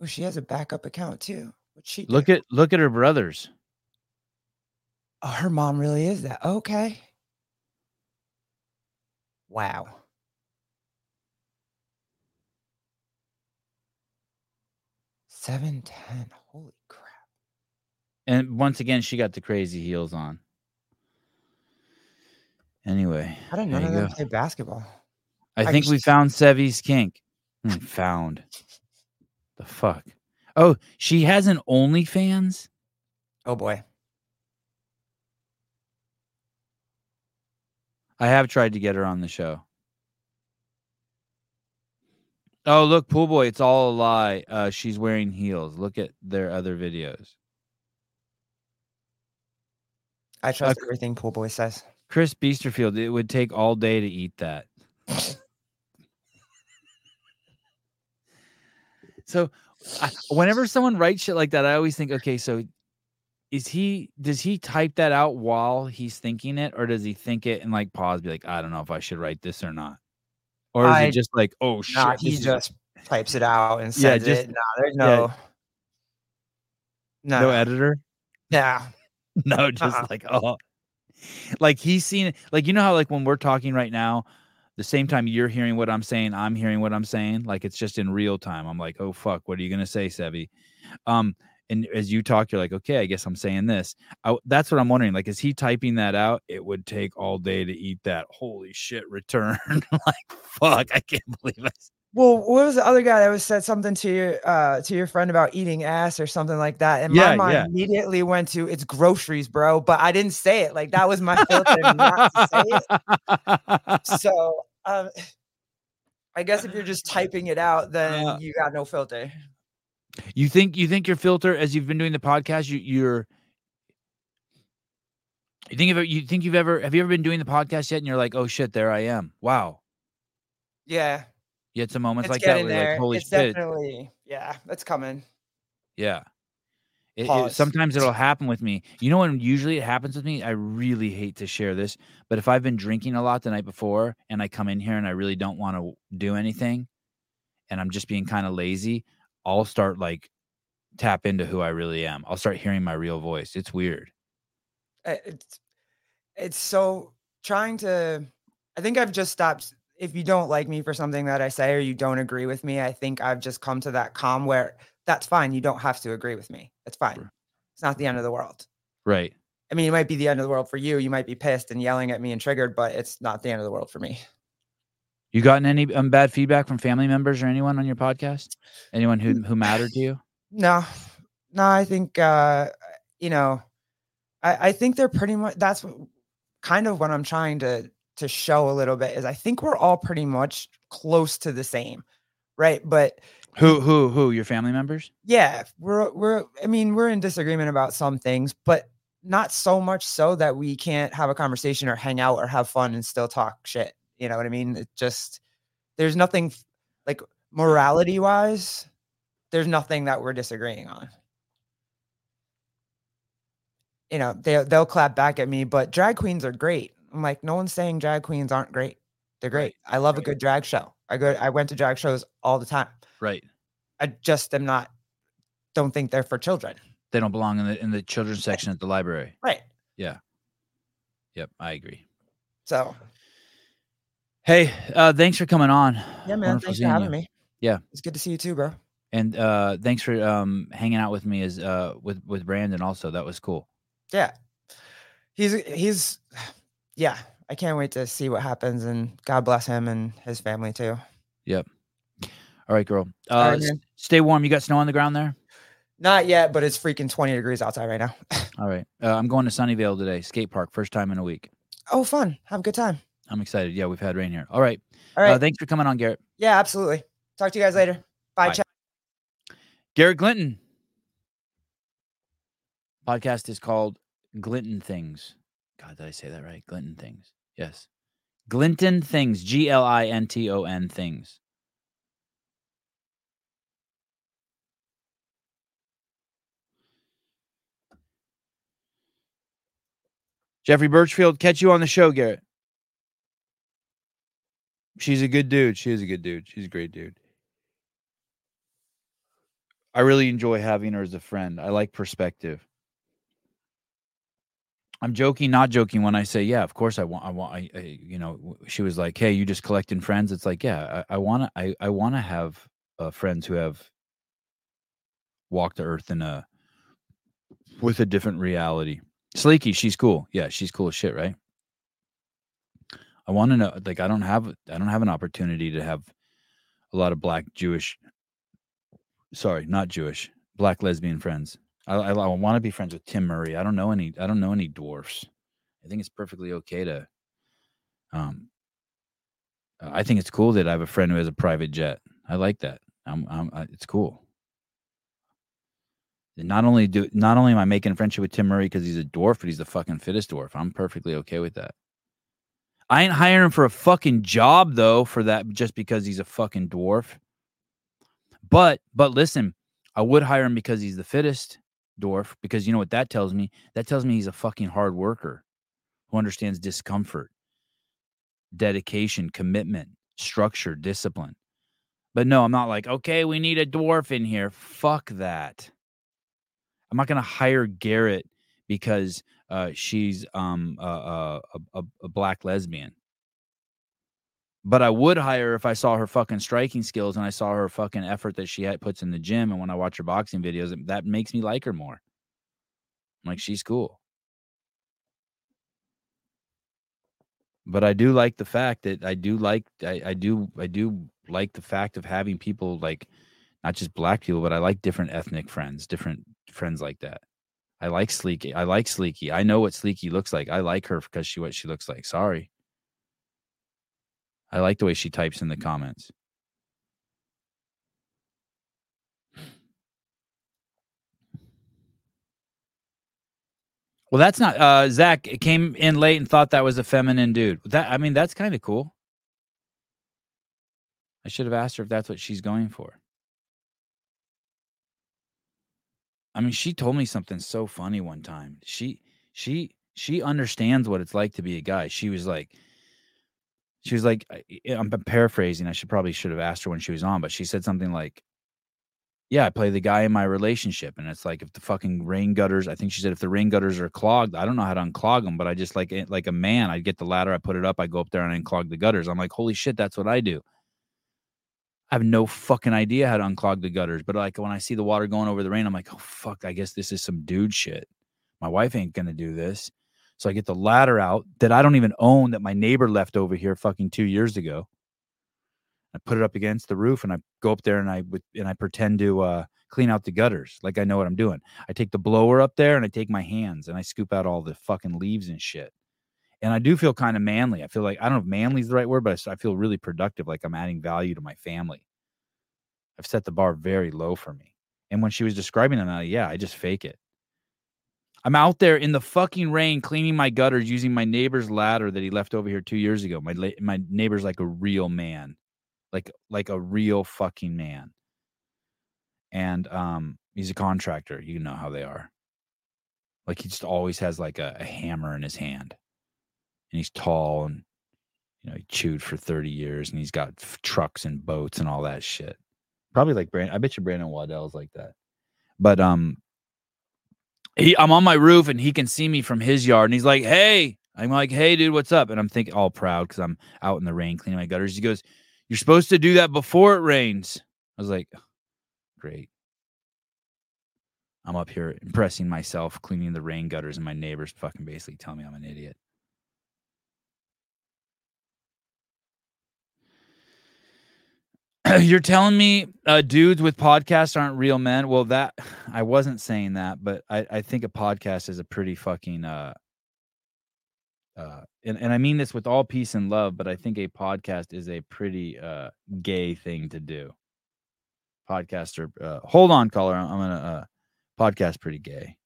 Oh, she has a backup account too. What she do? Look at look at her brothers. Oh, her mom really is that. Okay. Wow. Seven ten. Holy crap. And once again, she got the crazy heels on. Anyway, How did none of them go. play basketball? I I think we found Sevi's kink. Hmm, found. The fuck. Oh, she has an OnlyFans. Oh boy. I have tried to get her on the show. Oh, look, pool boy, it's all a lie. Uh, she's wearing heels. Look at their other videos. I trust everything Pool Boy says. Chris Beesterfield, it would take all day to eat that. so, I, whenever someone writes shit like that, I always think, okay, so is he does he type that out while he's thinking it, or does he think it and like pause, be like, I don't know if I should write this or not, or is I- it just like, oh shit, Nah, he is- just types it out and Yeah, sends just- it. Nah, there's yeah. no. No. no editor? Yeah. No, just Uh-uh. like oh, like he's seen it. Like you know how like when we're talking right now, the same time you're hearing what I'm saying, I'm hearing what I'm saying. Like it's just in real time. I'm like, oh fuck, what are you gonna say, Sevi? Um, and as you talk, you're like, okay, I guess I'm saying this. I, that's what I'm wondering. Like, is he typing that out? It would take all day to eat that. Holy shit, return! like fuck, I can't believe it. Well, what was the other guy that was said something to your uh to your friend about eating ass or something like that? And Yeah, my mind yeah. immediately went to it's groceries, bro. But I didn't say it. Like that was my filter not to say it. So um I guess if you're just typing it out, then Uh, you got no filter. You think you think your filter as you've been doing the podcast, you you're you think of you think you've ever have you ever been doing the podcast yet and you're like, oh shit, there I am. Wow. Yeah. You had some moments It's like that where you're like, holy it's shit. definitely yeah, that's coming. Yeah. It- it- sometimes it'll happen with me. You know when usually it happens with me? I really hate to share this, but if I've been drinking a lot the night before and I come in here and I really don't want to do anything and I'm just being kind of lazy, I'll start like tap into who I really am. I'll start hearing my real voice. It's weird. Uh, it's it's so trying to i think i've just stopped if you don't like me for something that i say or you don't agree with me i think i've just come to that calm where that's fine you don't have to agree with me it's fine Sure. it's not the end of the world Right. i mean it might be the end of the world for you you might be pissed and yelling at me and triggered but it's not the end of the world for me You gotten any um, bad feedback from family members or anyone on your podcast? Anyone who who mattered to you? no no i think uh you know i i think they're pretty much that's kind of what i'm trying to to show a little bit is i think we're all pretty much close to the same right but Who who who? Your family members? yeah we're we're i mean we're in disagreement about some things but not so much so that we can't have a conversation or hang out or have fun and still talk shit you know what i mean it just there's nothing like morality wise there's nothing that we're disagreeing on you know they, they'll clap back at me but drag queens are great i'm like no one's saying drag queens aren't great they're great i love a good drag show i go i went to drag shows all the time Right. I just am not. Don't think they're for children. They don't belong in the in the children's section at the library. Right. Yeah. Yep, I agree. So Hey, uh, thanks for coming on. yeah, man. Wonderful thanks for having you. me. Yeah. It's good to see you too, bro. And uh, thanks for um, hanging out with me as uh, with with Brandon. Also, that was cool. Yeah. He's he's yeah. I can't wait to see what happens and God bless him and his family too. Yep. All right, girl. Uh, All right, stay warm. You got snow on the ground there. Not yet, but it's freaking 20 degrees outside right now. All right. Uh, I'm going to Sunnyvale today, skate park, first time in a week. oh, fun. Have a good time. I'm excited. Yeah, we've had rain here. All right. All right. Uh, thanks for coming on, Garrett. yeah, absolutely. Talk to you guys later. Bye. Bye. Chat. Garrett Glinton. Podcast is called Glinton Things. God, did I say that right? Glinton Things. Yes. Glinton Things. G L I N T O N Things. Jeffrey Birchfield, catch you on the show, Garrett. She's a good dude. She is a good dude. She's a great dude. I really enjoy having her as a friend. I like perspective. I'm joking, not joking when I say, yeah, of course I want, I want, I, I you know, she was like, hey, you just collecting friends. It's like, yeah, I, want to, I, I want to have uh, friends who have walked the earth in a, with a different reality. Sleeky, she's cool. Yeah, she's cool as shit, right? I want to know, like, I don't have, I don't have an opportunity to have a lot of black Jewish sorry, not Jewish, black lesbian friends. I, I, I want to be friends with Tim Murray. I don't know any. I don't know any dwarfs. I think it's perfectly okay to. Um. I think it's cool that I have a friend who has a private jet. I like that. I'm. I'm I, it's cool. Not only do not only am I making friendship with Tim Murray because he's a dwarf, but he's the fucking fittest dwarf. I'm perfectly okay with that. I ain't hiring him for a fucking job though. For that, just because he's a fucking dwarf. But but listen, I would hire him because he's the fittest dwarf. Because you know what that tells me? That tells me he's a fucking hard worker who understands discomfort, dedication, commitment, structure, discipline. But no, I'm not like, okay, we need a dwarf in here. Fuck that. I'm not gonna hire Garrett because uh, she's um a, a, a, black lesbian. But I would hire her if I saw her fucking striking skills and I saw her fucking effort that she puts in the gym. And when I watch her boxing videos, that makes me like her more. I'm like, she's cool. But I do like the fact that I do like I, I do I do like the fact of having people like not just black people, but I like different ethnic friends, different friends like that. I like Sleeky. I like Sleeky. I know what Sleeky looks like. I like her because she what she looks like. Sorry. I like the way she types in the comments. Well, that's not uh Zach came in late and thought that was a feminine dude. That I mean, that's kind of cool. I should have asked her if that's what she's going for. I mean, she told me something so funny one time. She she she understands what it's like to be a guy. She was like she was like I'm paraphrasing. I should probably should have asked her when she was on, but she said something like yeah, I play the guy in my relationship. And it's like if the fucking rain gutters, I think she said if the rain gutters are clogged, I don't know how to unclog them, but I just like it like a man, I get the ladder, I put it up, I go up there and unclog the gutters. I'm like, holy shit, that's what I do. I have no fucking idea how to unclog the gutters. But like when I see the water going over the rain, I'm like, oh fuck, I guess this is some dude shit. My wife ain't gonna do this. So I get the ladder out that I don't even own that my neighbor left over here fucking two years ago. I put it up against the roof and I go up there and I and I pretend to uh, clean out the gutters like I know what I'm doing. I take the blower up there and I take my hands and I scoop out all the fucking leaves and shit. And I do feel kind of manly. I feel like I don't know if manly is the right word, but I feel really productive, like I'm adding value to my family. I've set the bar very low for me. And when she was describing them, I, yeah, I just fake it. I'm out there in the fucking rain cleaning my gutters using my neighbor's ladder that he left over here two years ago. My la- my neighbor's like a real man, like like a real fucking man. And um, he's a contractor. You know how they are. Like he just always has like a, a hammer in his hand, and he's tall and you know he chewed for thirty years, and he's got f- trucks and boats and all that shit. Probably like Brandon. I bet you Brandon Waddell's like that. But um, he I'm on my roof and he can see me from his yard and he's like, "Hey." I'm like, "Hey, dude, what's up?" And I'm thinking all proud because I'm out in the rain cleaning my gutters. He goes, "You're supposed to do that before it rains." I was like, "Great." I'm up here impressing myself, cleaning the rain gutters, and my neighbors fucking basically tell me I'm an idiot. You're telling me uh, dudes with podcasts aren't real men? Well, that I wasn't saying that, but I, I think a podcast is a pretty fucking uh, uh, and, and I mean this with all peace and love, but I think a podcast is a pretty uh gay thing to do. Podcaster, uh, hold on, caller. I'm gonna uh podcast pretty gay.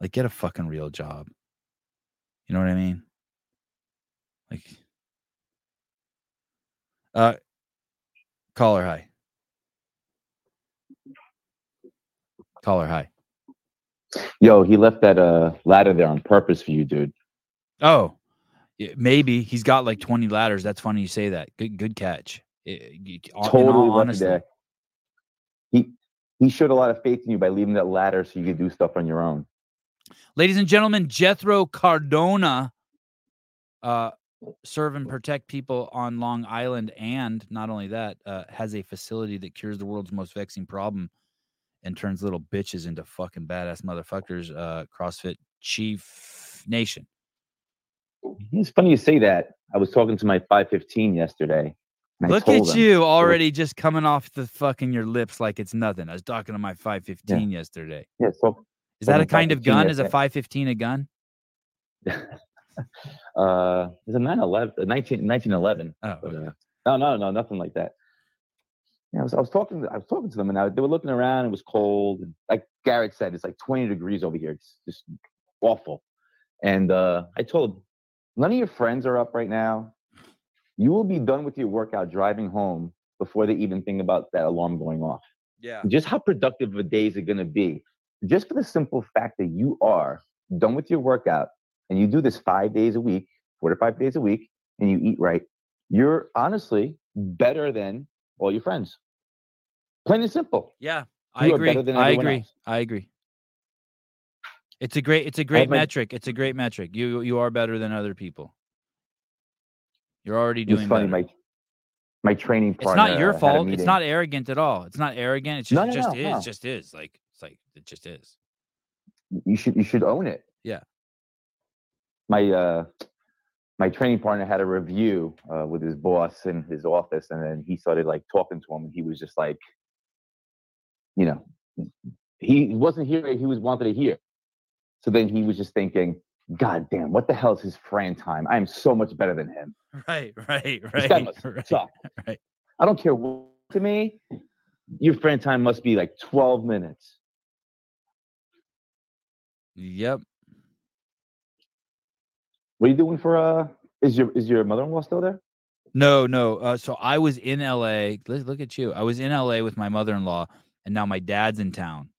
Like, get a fucking real job. You know what I mean? Like, uh, caller, hi. Caller, hi. Yo, he left that uh ladder there on purpose for you, dude. Oh, yeah, maybe he's got like 20 ladders. That's funny you say that. Good, good catch. I- I- in all Totally left it honesty, there. He he showed a lot of faith in you by leaving that ladder so you could do stuff on your own. ladies and gentlemen, Jethro Cardona, uh, serve and protect people on Long Island, and not only that, uh, has a facility that cures the world's most vexing problem and turns little bitches into fucking badass motherfuckers. Uh, CrossFit Chief Nation. It's funny you say that. I was talking to my 515 yesterday. Look at you already just coming off the fucking your lips like it's nothing. I was talking to my 515 yesterday. Yeah, so Is that a kind of 515 gun? Is a 515 a gun? uh it's a 911 uh, 19, 1911. Oh, But, okay. uh, no, no, no, nothing like that. Yeah, I was, I was talking. To, I was talking to them, and I, they were looking around. It was cold, and like Garrett said, it's like 20 degrees over here. It's just awful. And uh, I told them, none of your friends are up right now. You will be done with your workout driving home before they even think about that alarm going off. Yeah. Just how productive of a day is it going to be? Just for the simple fact that you are done with your workout and you do this five days a week, four to five days a week, and you eat right, you're honestly better than all your friends. Plain and simple. Yeah, I You agree. I agree. else. I agree. It's a great it's a great my- metric. It's a great metric. You you are better than other people. You're already doing funny. better. My my training It's not your uh, fault. It's not arrogant at all. It's not arrogant. It's just No, it just no, is. no. Just is. Like it's like it just is. You should you should own it. Yeah. My uh my training partner had a review uh, with his boss in his office, and then he started like talking to him, and he was just like, you know, he wasn't hearing he was wanted to hear. So then he was just thinking, God damn, what the hell is his Fran time? I am so much better than him. Right, right, This guy right. must right. suck. right. I don't care what to me. Your Fran time must be like 12 minutes. Yep. What are you doing for uh is your is your mother-in-law still there? No, no. Uh, so I was in LA. Look, look at you. I was in LA with my mother-in-law, and now my dad's in town.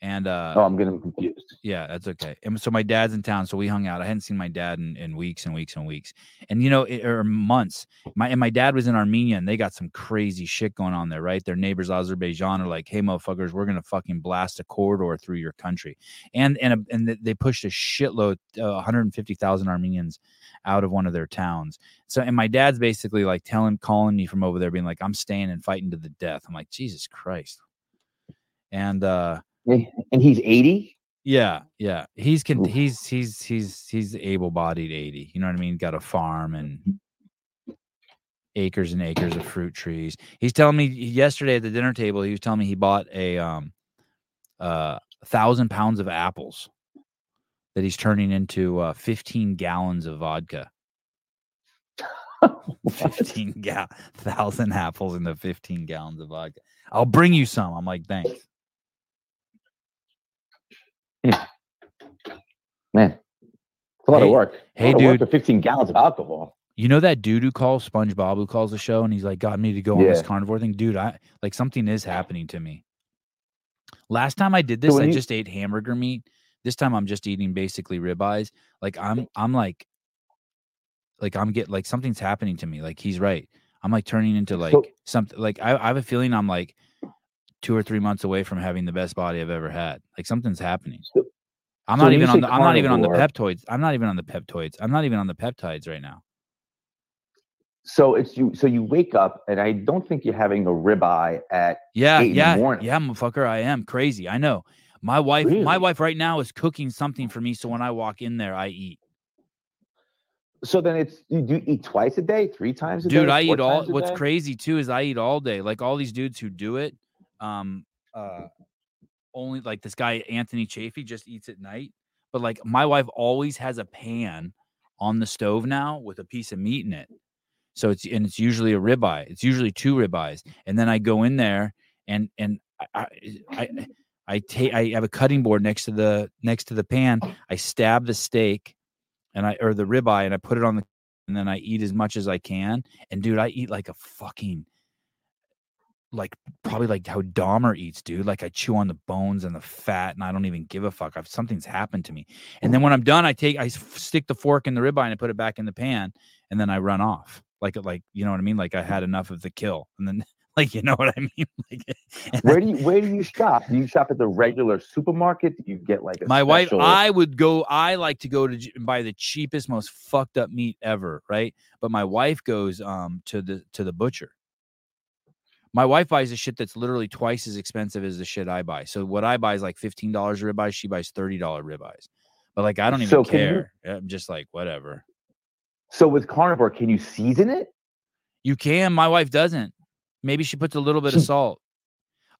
And uh, Oh, I'm getting confused. Yeah, that's okay. And so my dad's in town, so we hung out. I hadn't seen my dad in, in weeks and weeks and weeks, and you know, it, or months. My and my dad was in Armenia, and they got some crazy shit going on there, right? Their neighbors, Azerbaijan, are like, "Hey, motherfuckers, we're gonna fucking blast a corridor through your country," and and a- and they pushed a shitload, uh, 150,000 Armenians out of one of their towns. So, and my dad's basically like telling, calling me from over there, being like, "I'm staying and fighting to the death." I'm like, Jesus Christ, and uh And he's 80? Yeah, yeah. He's con- he's he's he's he's able-bodied 80. You know what I mean? Got a farm and acres and acres of fruit trees. He's telling me yesterday at the dinner table, he was telling me he bought a um uh thousand pounds of apples that he's turning into uh 15 gallons of vodka. 15 gal thousand apples into 15 gallons of vodka. I'll bring you some. I'm like, thanks. Hmm. Man, it's a lot Hey- of work. Hey, work dude. for 15 gallons of alcohol. You know that dude who calls SpongeBob who calls the show and he's like, got me to go on this Yeah. carnivore thing? Dude, I like something is happening to me. Last time I did this, when I you- just ate hamburger meat. This time I'm just eating basically ribeyes. Like I'm I'm like like I'm getting like something's happening to me. Like he's right. I'm like turning into like So- something like I, I have a feeling I'm like two or three months away from having the best body I've ever had. Like something's happening. So- I'm so not even on the I'm not even on the peptoids. I'm not even on the peptoids. I'm not even on the peptides right now. So it's you. So you wake up, and I don't think you're having a ribeye at. Yeah, eight in the yeah, morning. yeah, motherfucker. I am crazy. I know. My wife, my wife right now is cooking something for me. So when I walk in there, I eat. So then it's you do eat twice a day, three times a day. Dude, I eat all what's day? crazy too is I eat all day. Like all these dudes who do it, um, uh only like this guy Anthony Chaffee just eats at night. But like my wife always has a pan on the stove now with a piece of meat in it. So it's and it's usually a ribeye. It's usually two ribeyes. And then I go in there and and I I I, I take I have a cutting board next to the next to the pan. I stab the steak and I or the ribeye and I put it on the and then I eat as much as I can. And dude, I eat like a fucking like probably like how Dahmer eats, dude. Like I chew on the bones and the fat, and I don't even give a fuck. I've something's happened to me. And then when I'm done, I take I stick the fork in the ribeye and I put it back in the pan, and then I run off. Like like you know what I mean? Like I had enough of the kill, and then like you know what I mean? Like Where do you where do you shop? Do you shop at the regular supermarket? Do you get like a my wife i would go i like to go to buy the cheapest most fucked up meat ever right but my wife goes um to the to the butcher my wife buys the shit that's literally twice as expensive as the shit i buy. So what i buy is like $15 ribeyes she buys $30 ribeyes. But like i don't even So can you- care. I'm just like whatever. So with carnivore, can you season it? you can my wife doesn't. Maybe she puts a little bit of salt.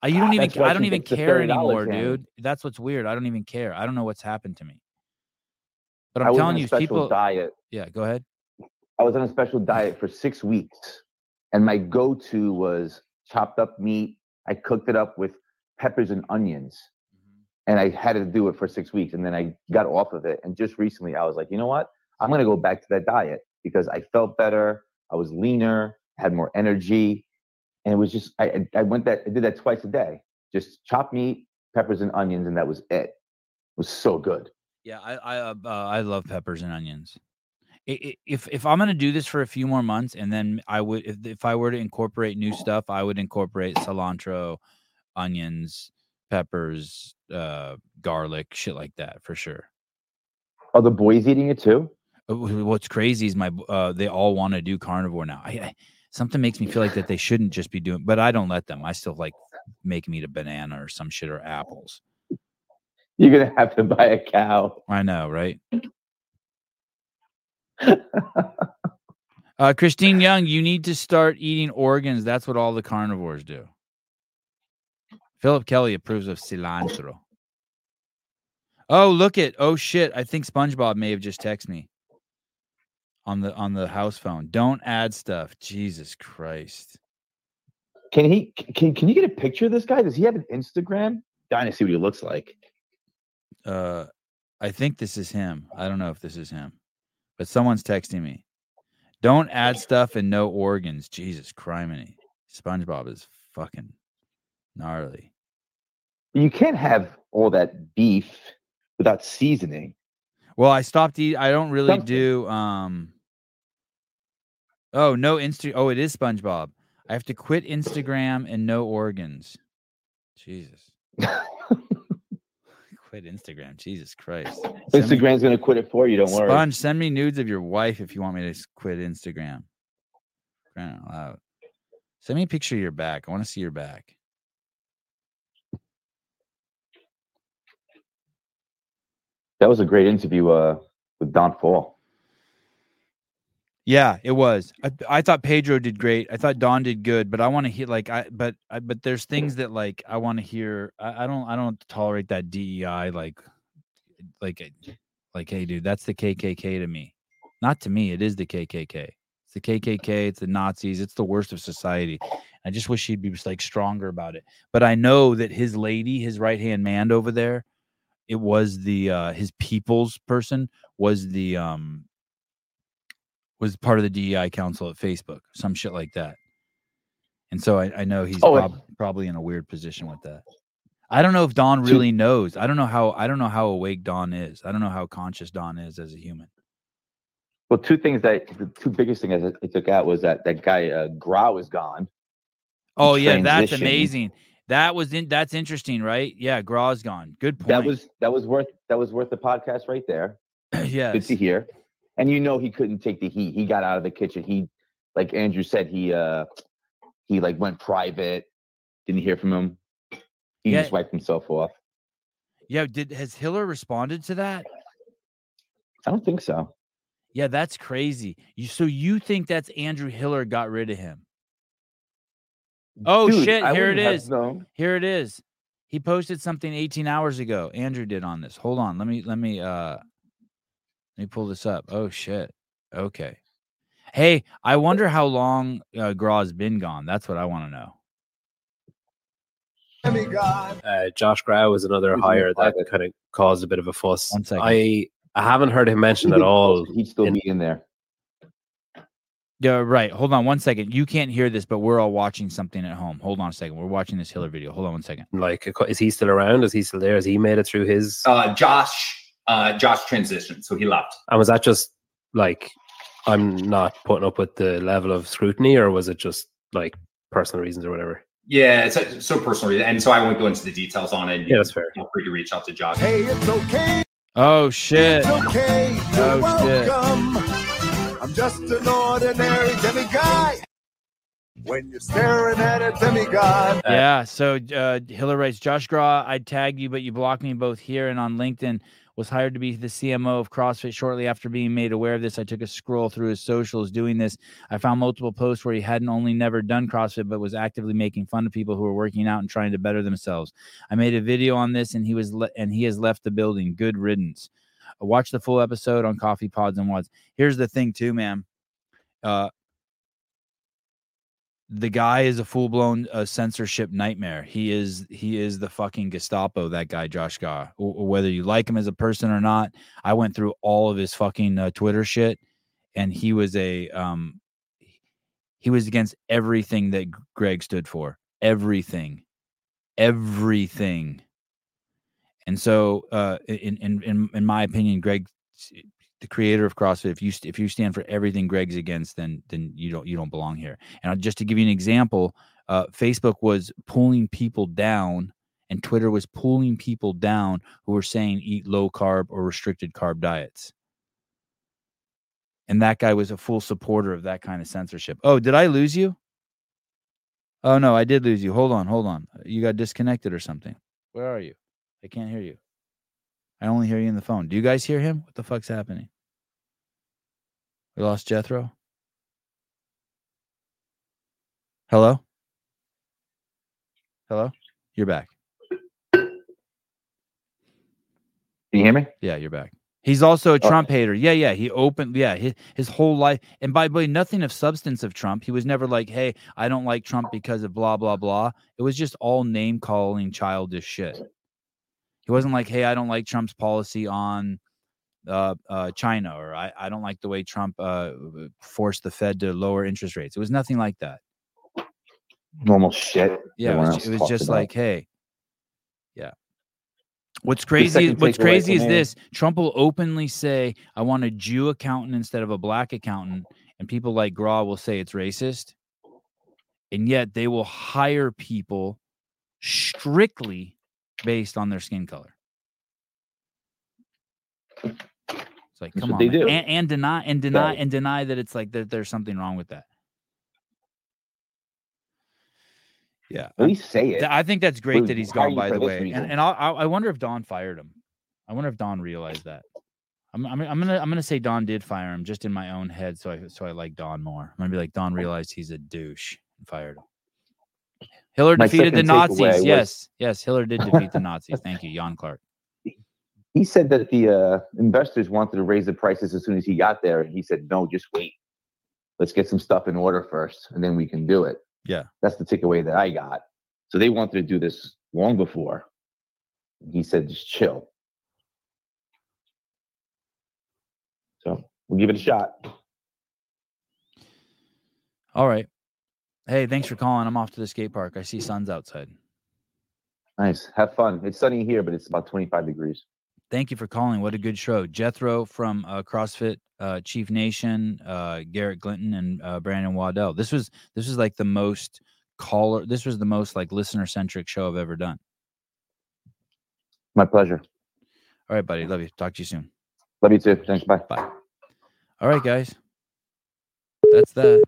I, you don't Ah, even i don't even care anymore Jamie. dude. That's what's weird. I don't even care. I don't know what's happened to me. But I i'm was telling you special people diet. yeah go ahead. I was on a special diet for six weeks, and my go-to was chopped up meat. I cooked it up with peppers and onions, and I had to do it for six weeks, and then I got off of it. And just recently, I was like, you know what? I'm gonna go back to that diet because I felt better. I was leaner, had more energy, and it was just I I went that I did that twice a day, just chopped meat, peppers and onions, and that was it. It was so good. Yeah, I I uh, I love peppers and onions. If if I'm gonna do this for a few more months, and then I would if if I were to incorporate new stuff, I would incorporate cilantro, onions, peppers, uh, garlic, shit like that for sure. Are the boys eating it too? Uh, What's crazy is my uh, they all want to do carnivore now. I, I something makes me feel like that they shouldn't just be doing, but I don't let them. I still like make them eat a banana or some shit or apples. You're gonna have to buy a cow. I know, right? Uh, Christine Young, you need to start eating organs. That's what all the carnivores do. Philip Kelly approves of cilantro. Oh, look at Oh shit. I think SpongeBob may have just texted me on the on the house phone. Don't add stuff. Jesus Christ. Can he? Can Can you get a picture of this guy? Does he have an Instagram? Dying to see what he looks like. Uh I think this is him. I don't know if this is him. But someone's texting me. Don't add stuff and no organs. Jesus criminy. SpongeBob is fucking gnarly. You can't have all that beef without seasoning. Well, I stopped eat. I don't really Something. do. Um. Oh no, Insta. Oh, it is SpongeBob. I have to quit Instagram and no organs. Jesus. quit Instagram. Jesus Christ. Send me- Instagram's gonna quit it for you. Don't worry. Sponge, send me nudes of your wife if you want me to quit Instagram. Crying out loud. Send me a picture of your back. I want to see your back. That was a great interview uh, with Don Faul. Yeah, it was. I, I thought Pedro did great. I thought Don did good, but I want to hear like I but I, but there's things that like I want to hear. I, I don't I don't tolerate that DEI like like uh, like hey dude, that's the KKK to me. Not to me, it is the KKK. It's the KKK, it's the Nazis, it's the worst of society. I just wish he'd be like stronger about it. But I know that his lady, his right-hand man over there, it was the uh his people's person was the um was part of the DEI council at Facebook, some shit like that. And so I, I know he's Oh, prob- probably in a weird position with that. I don't know if Don really knows. I don't know how I don't know how awake Don is. I don't know how conscious Don is as a human. Well, two things that the two biggest things I, took out was that that guy uh, Grau is gone. Oh yeah, that's amazing. That was in that's interesting, right? Yeah, Graw's gone. Good point. That was that was worth that was worth the podcast right there. yeah. Good to hear. And you know he couldn't take the heat. He got out of the kitchen. He, like Andrew said, he uh he like went private. Didn't hear from him. He Yeah. just wiped himself off. Yeah, did has Hiller responded to that? I don't think so. Yeah, that's crazy. You so you think that's Andrew Hiller got rid of him? Oh, Dude, shit, I here it is. known. Here it is. He posted something 18 hours ago. Andrew did on this. Hold on. Let me let me uh let me pull this up. Oh shit. Okay. Hey, I wonder how long uh, Graw's been gone. That's what I want to know. Uh, Josh Grau was another He's hire that kind of caused a bit of a fuss. One second. I I haven't heard him mentioned at all. He'd still in- be in there. Yeah, right. Hold on one second. You can't hear this, but we're all watching something at home. Hold on a second. We're watching this Hiller video. Hold on one second. Like, is he still around? Is he still there? Has he made it through his? Uh, Josh, uh, Josh transitioned, so he left. and was that just like I'm not putting up with the level of scrutiny, or was it just like personal reasons or whatever? Yeah, it's a, so personal, and so I won't go into the details on it. Yeah, that's fair. Feel free to reach out to Josh. Hey, it's okay. Oh shit. It's okay. You're Oh, shit. welcome. I'm just an ordinary demiguy. When you're staring at a demigod. Yeah. So uh, Hiller writes, Josh Graw, I tagged you, but you blocked me both here and on LinkedIn. Was hired to be the CMO of CrossFit shortly after being made aware of this. I took a scroll through his socials doing this. I found multiple posts where he hadn't only never done CrossFit, but was actively making fun of people who were working out and trying to better themselves. I made a video on this, and he was le- and he has left the building. Good riddance. Watch the full episode on Coffee Pods and WODs. Here's the thing, too, man. Uh, the guy is a full blown uh, censorship nightmare. He is he is the fucking Gestapo. That guy, Josh Gah. W- whether you like him as a person or not, I went through all of his fucking uh, Twitter shit, and he was a um, he was against everything that Greg stood for. Everything, everything. And so, uh, in in in in my opinion, Greg, the creator of CrossFit, if you if you stand for everything Greg's against, then then you don't you don't belong here. And just to give you an example, uh, Facebook was pulling people down, and Twitter was pulling people down who were saying eat low carb or restricted carb diets. And that guy was a full supporter of that kind of censorship. Oh, did I lose you? Oh no, I did lose you. Hold on, hold on. You got disconnected or something. Where are you? I can't hear you. I only hear you in the phone. Do you guys hear him? What the fuck's happening? We lost Jethro. Hello? Hello? You're back. Can you hear me? Yeah, you're back. He's also a Okay. Trump hater. Yeah, yeah. He opened, yeah, his, his whole life. And by the way, nothing of substance of Trump. He was never like, hey, I don't like Trump because of blah, blah, blah. It was just all name calling childish shit. He wasn't like, hey, I don't like Trump's policy on uh, uh, China or I, I don't like the way Trump uh, forced the Fed to lower interest rates. It was nothing like that. Normal shit. Yeah, it was, it was just about. like, hey, yeah. What's crazy? What's crazy is this: Trump will openly say, "I want a Jew accountant instead of a black accountant," and people like Graw will say it's racist, and yet they will hire people strictly based on their skin color. It's like, come on, they do. And, and deny and deny Right. and deny that it's like that there's something wrong with that. Yeah, At least say it. I think that's great We're that he's gone. By the way, reason. and and I I wonder if Don fired him. I wonder if Don realized that. I'm I'm I'm gonna I'm gonna say Don did fire him just in my own head, so I so I like Don more. I'm gonna be like Don realized he's a douche and fired him. Hiller My defeated the Nazis. was- Yes, yes, Hiller did defeat the Nazis. Thank you, Jan Clark. he said that the uh, investors wanted to raise the prices as soon as he got there, and he said, "No, just wait. Let's get some stuff in order first, and then we can do it." Yeah. That's the takeaway that I got. So they wanted to do this long before. He said, "Just chill." So we'll give it a shot. All right. Hey, thanks for calling. I'm off to the skate park. I see suns outside. Nice. Have fun. It's sunny here, but it's about 25 degrees. Thank you for calling. What a good show. Jethro from uh, CrossFit uh, Chief Nation, uh, Garrett Glinton, and uh, Brandon Waddell. This was this was like the most caller. This was the most like listener centric show I've ever done. My pleasure. All right, buddy. Love you. Talk to you soon. Love you too. Thanks. Bye. Bye. All right, guys. That's that.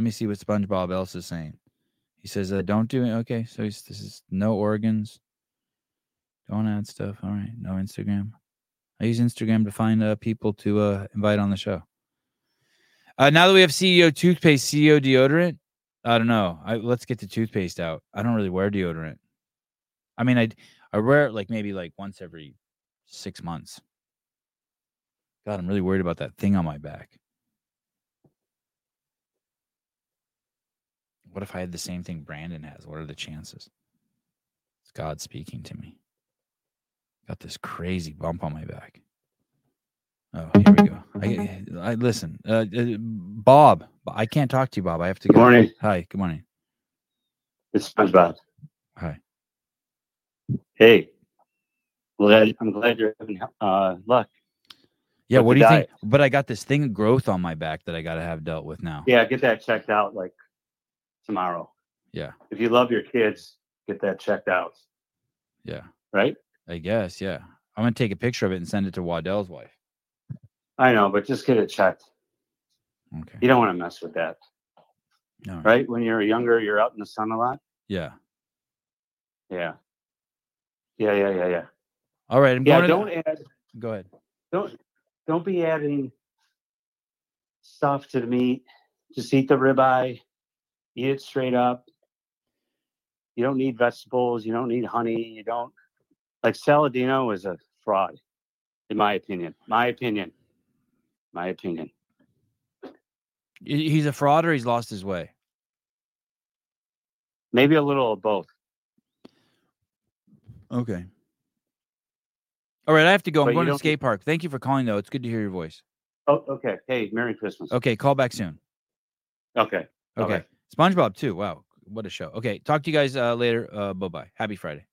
Let me see what SpongeBob else is saying. He says, uh, "Don't do it." Okay, so he's, this is no organs. Don't add stuff. All right, no Instagram. I use Instagram to find uh, people to uh, invite on the show. Uh, now that we have CEO toothpaste, CEO deodorant, I don't know. I, let's get the toothpaste out. I don't really wear deodorant. I mean, I I wear it like maybe like once every six months. God, I'm really worried about that thing on my back. What if I had the same thing Brandon has? What are the chances? It's God speaking to me. Got this crazy bump on my back. Oh, here we go. I, I listen, uh, uh, Bob. I can't talk to you, Bob. I have to go. Good morning. Hi. Good morning. It's SpongeBob. Hi. Hey, glad I'm glad you're having uh, luck. Yeah. What do you think? But I got this thing of growth on my back that I got to have dealt with now. Yeah, get that checked out like tomorrow. Yeah. If you love your kids, get that checked out. Yeah. Right? I guess. Yeah. I'm gonna take a picture of it and send it to Waddell's wife. I know, but just get it checked. Okay. You don't want to mess with that. Right. Right? When you're younger, you're out in the sun a lot. Yeah. Yeah. Yeah, yeah, yeah, yeah. All right. I'm yeah, don't the- add Go ahead. don't don't be adding stuff to the meat. Just eat the ribeye. Eat it straight up. You don't need vegetables. You don't need honey. You don't like Saladino is a fraud, in my opinion. My opinion. My opinion. He's a fraud or he's lost his way. Maybe a little of both. Okay. All right. I have to go. But I'm you going to the don't- skate park. Thank you for calling, though. It's good to hear your voice. Oh, okay. Hey, Merry Christmas. Okay. Call back soon. Okay. Okay. Okay. SpongeBob too. Wow, what a show. Okay, talk to you guys uh, later. Uh, bye bye. Happy Friday.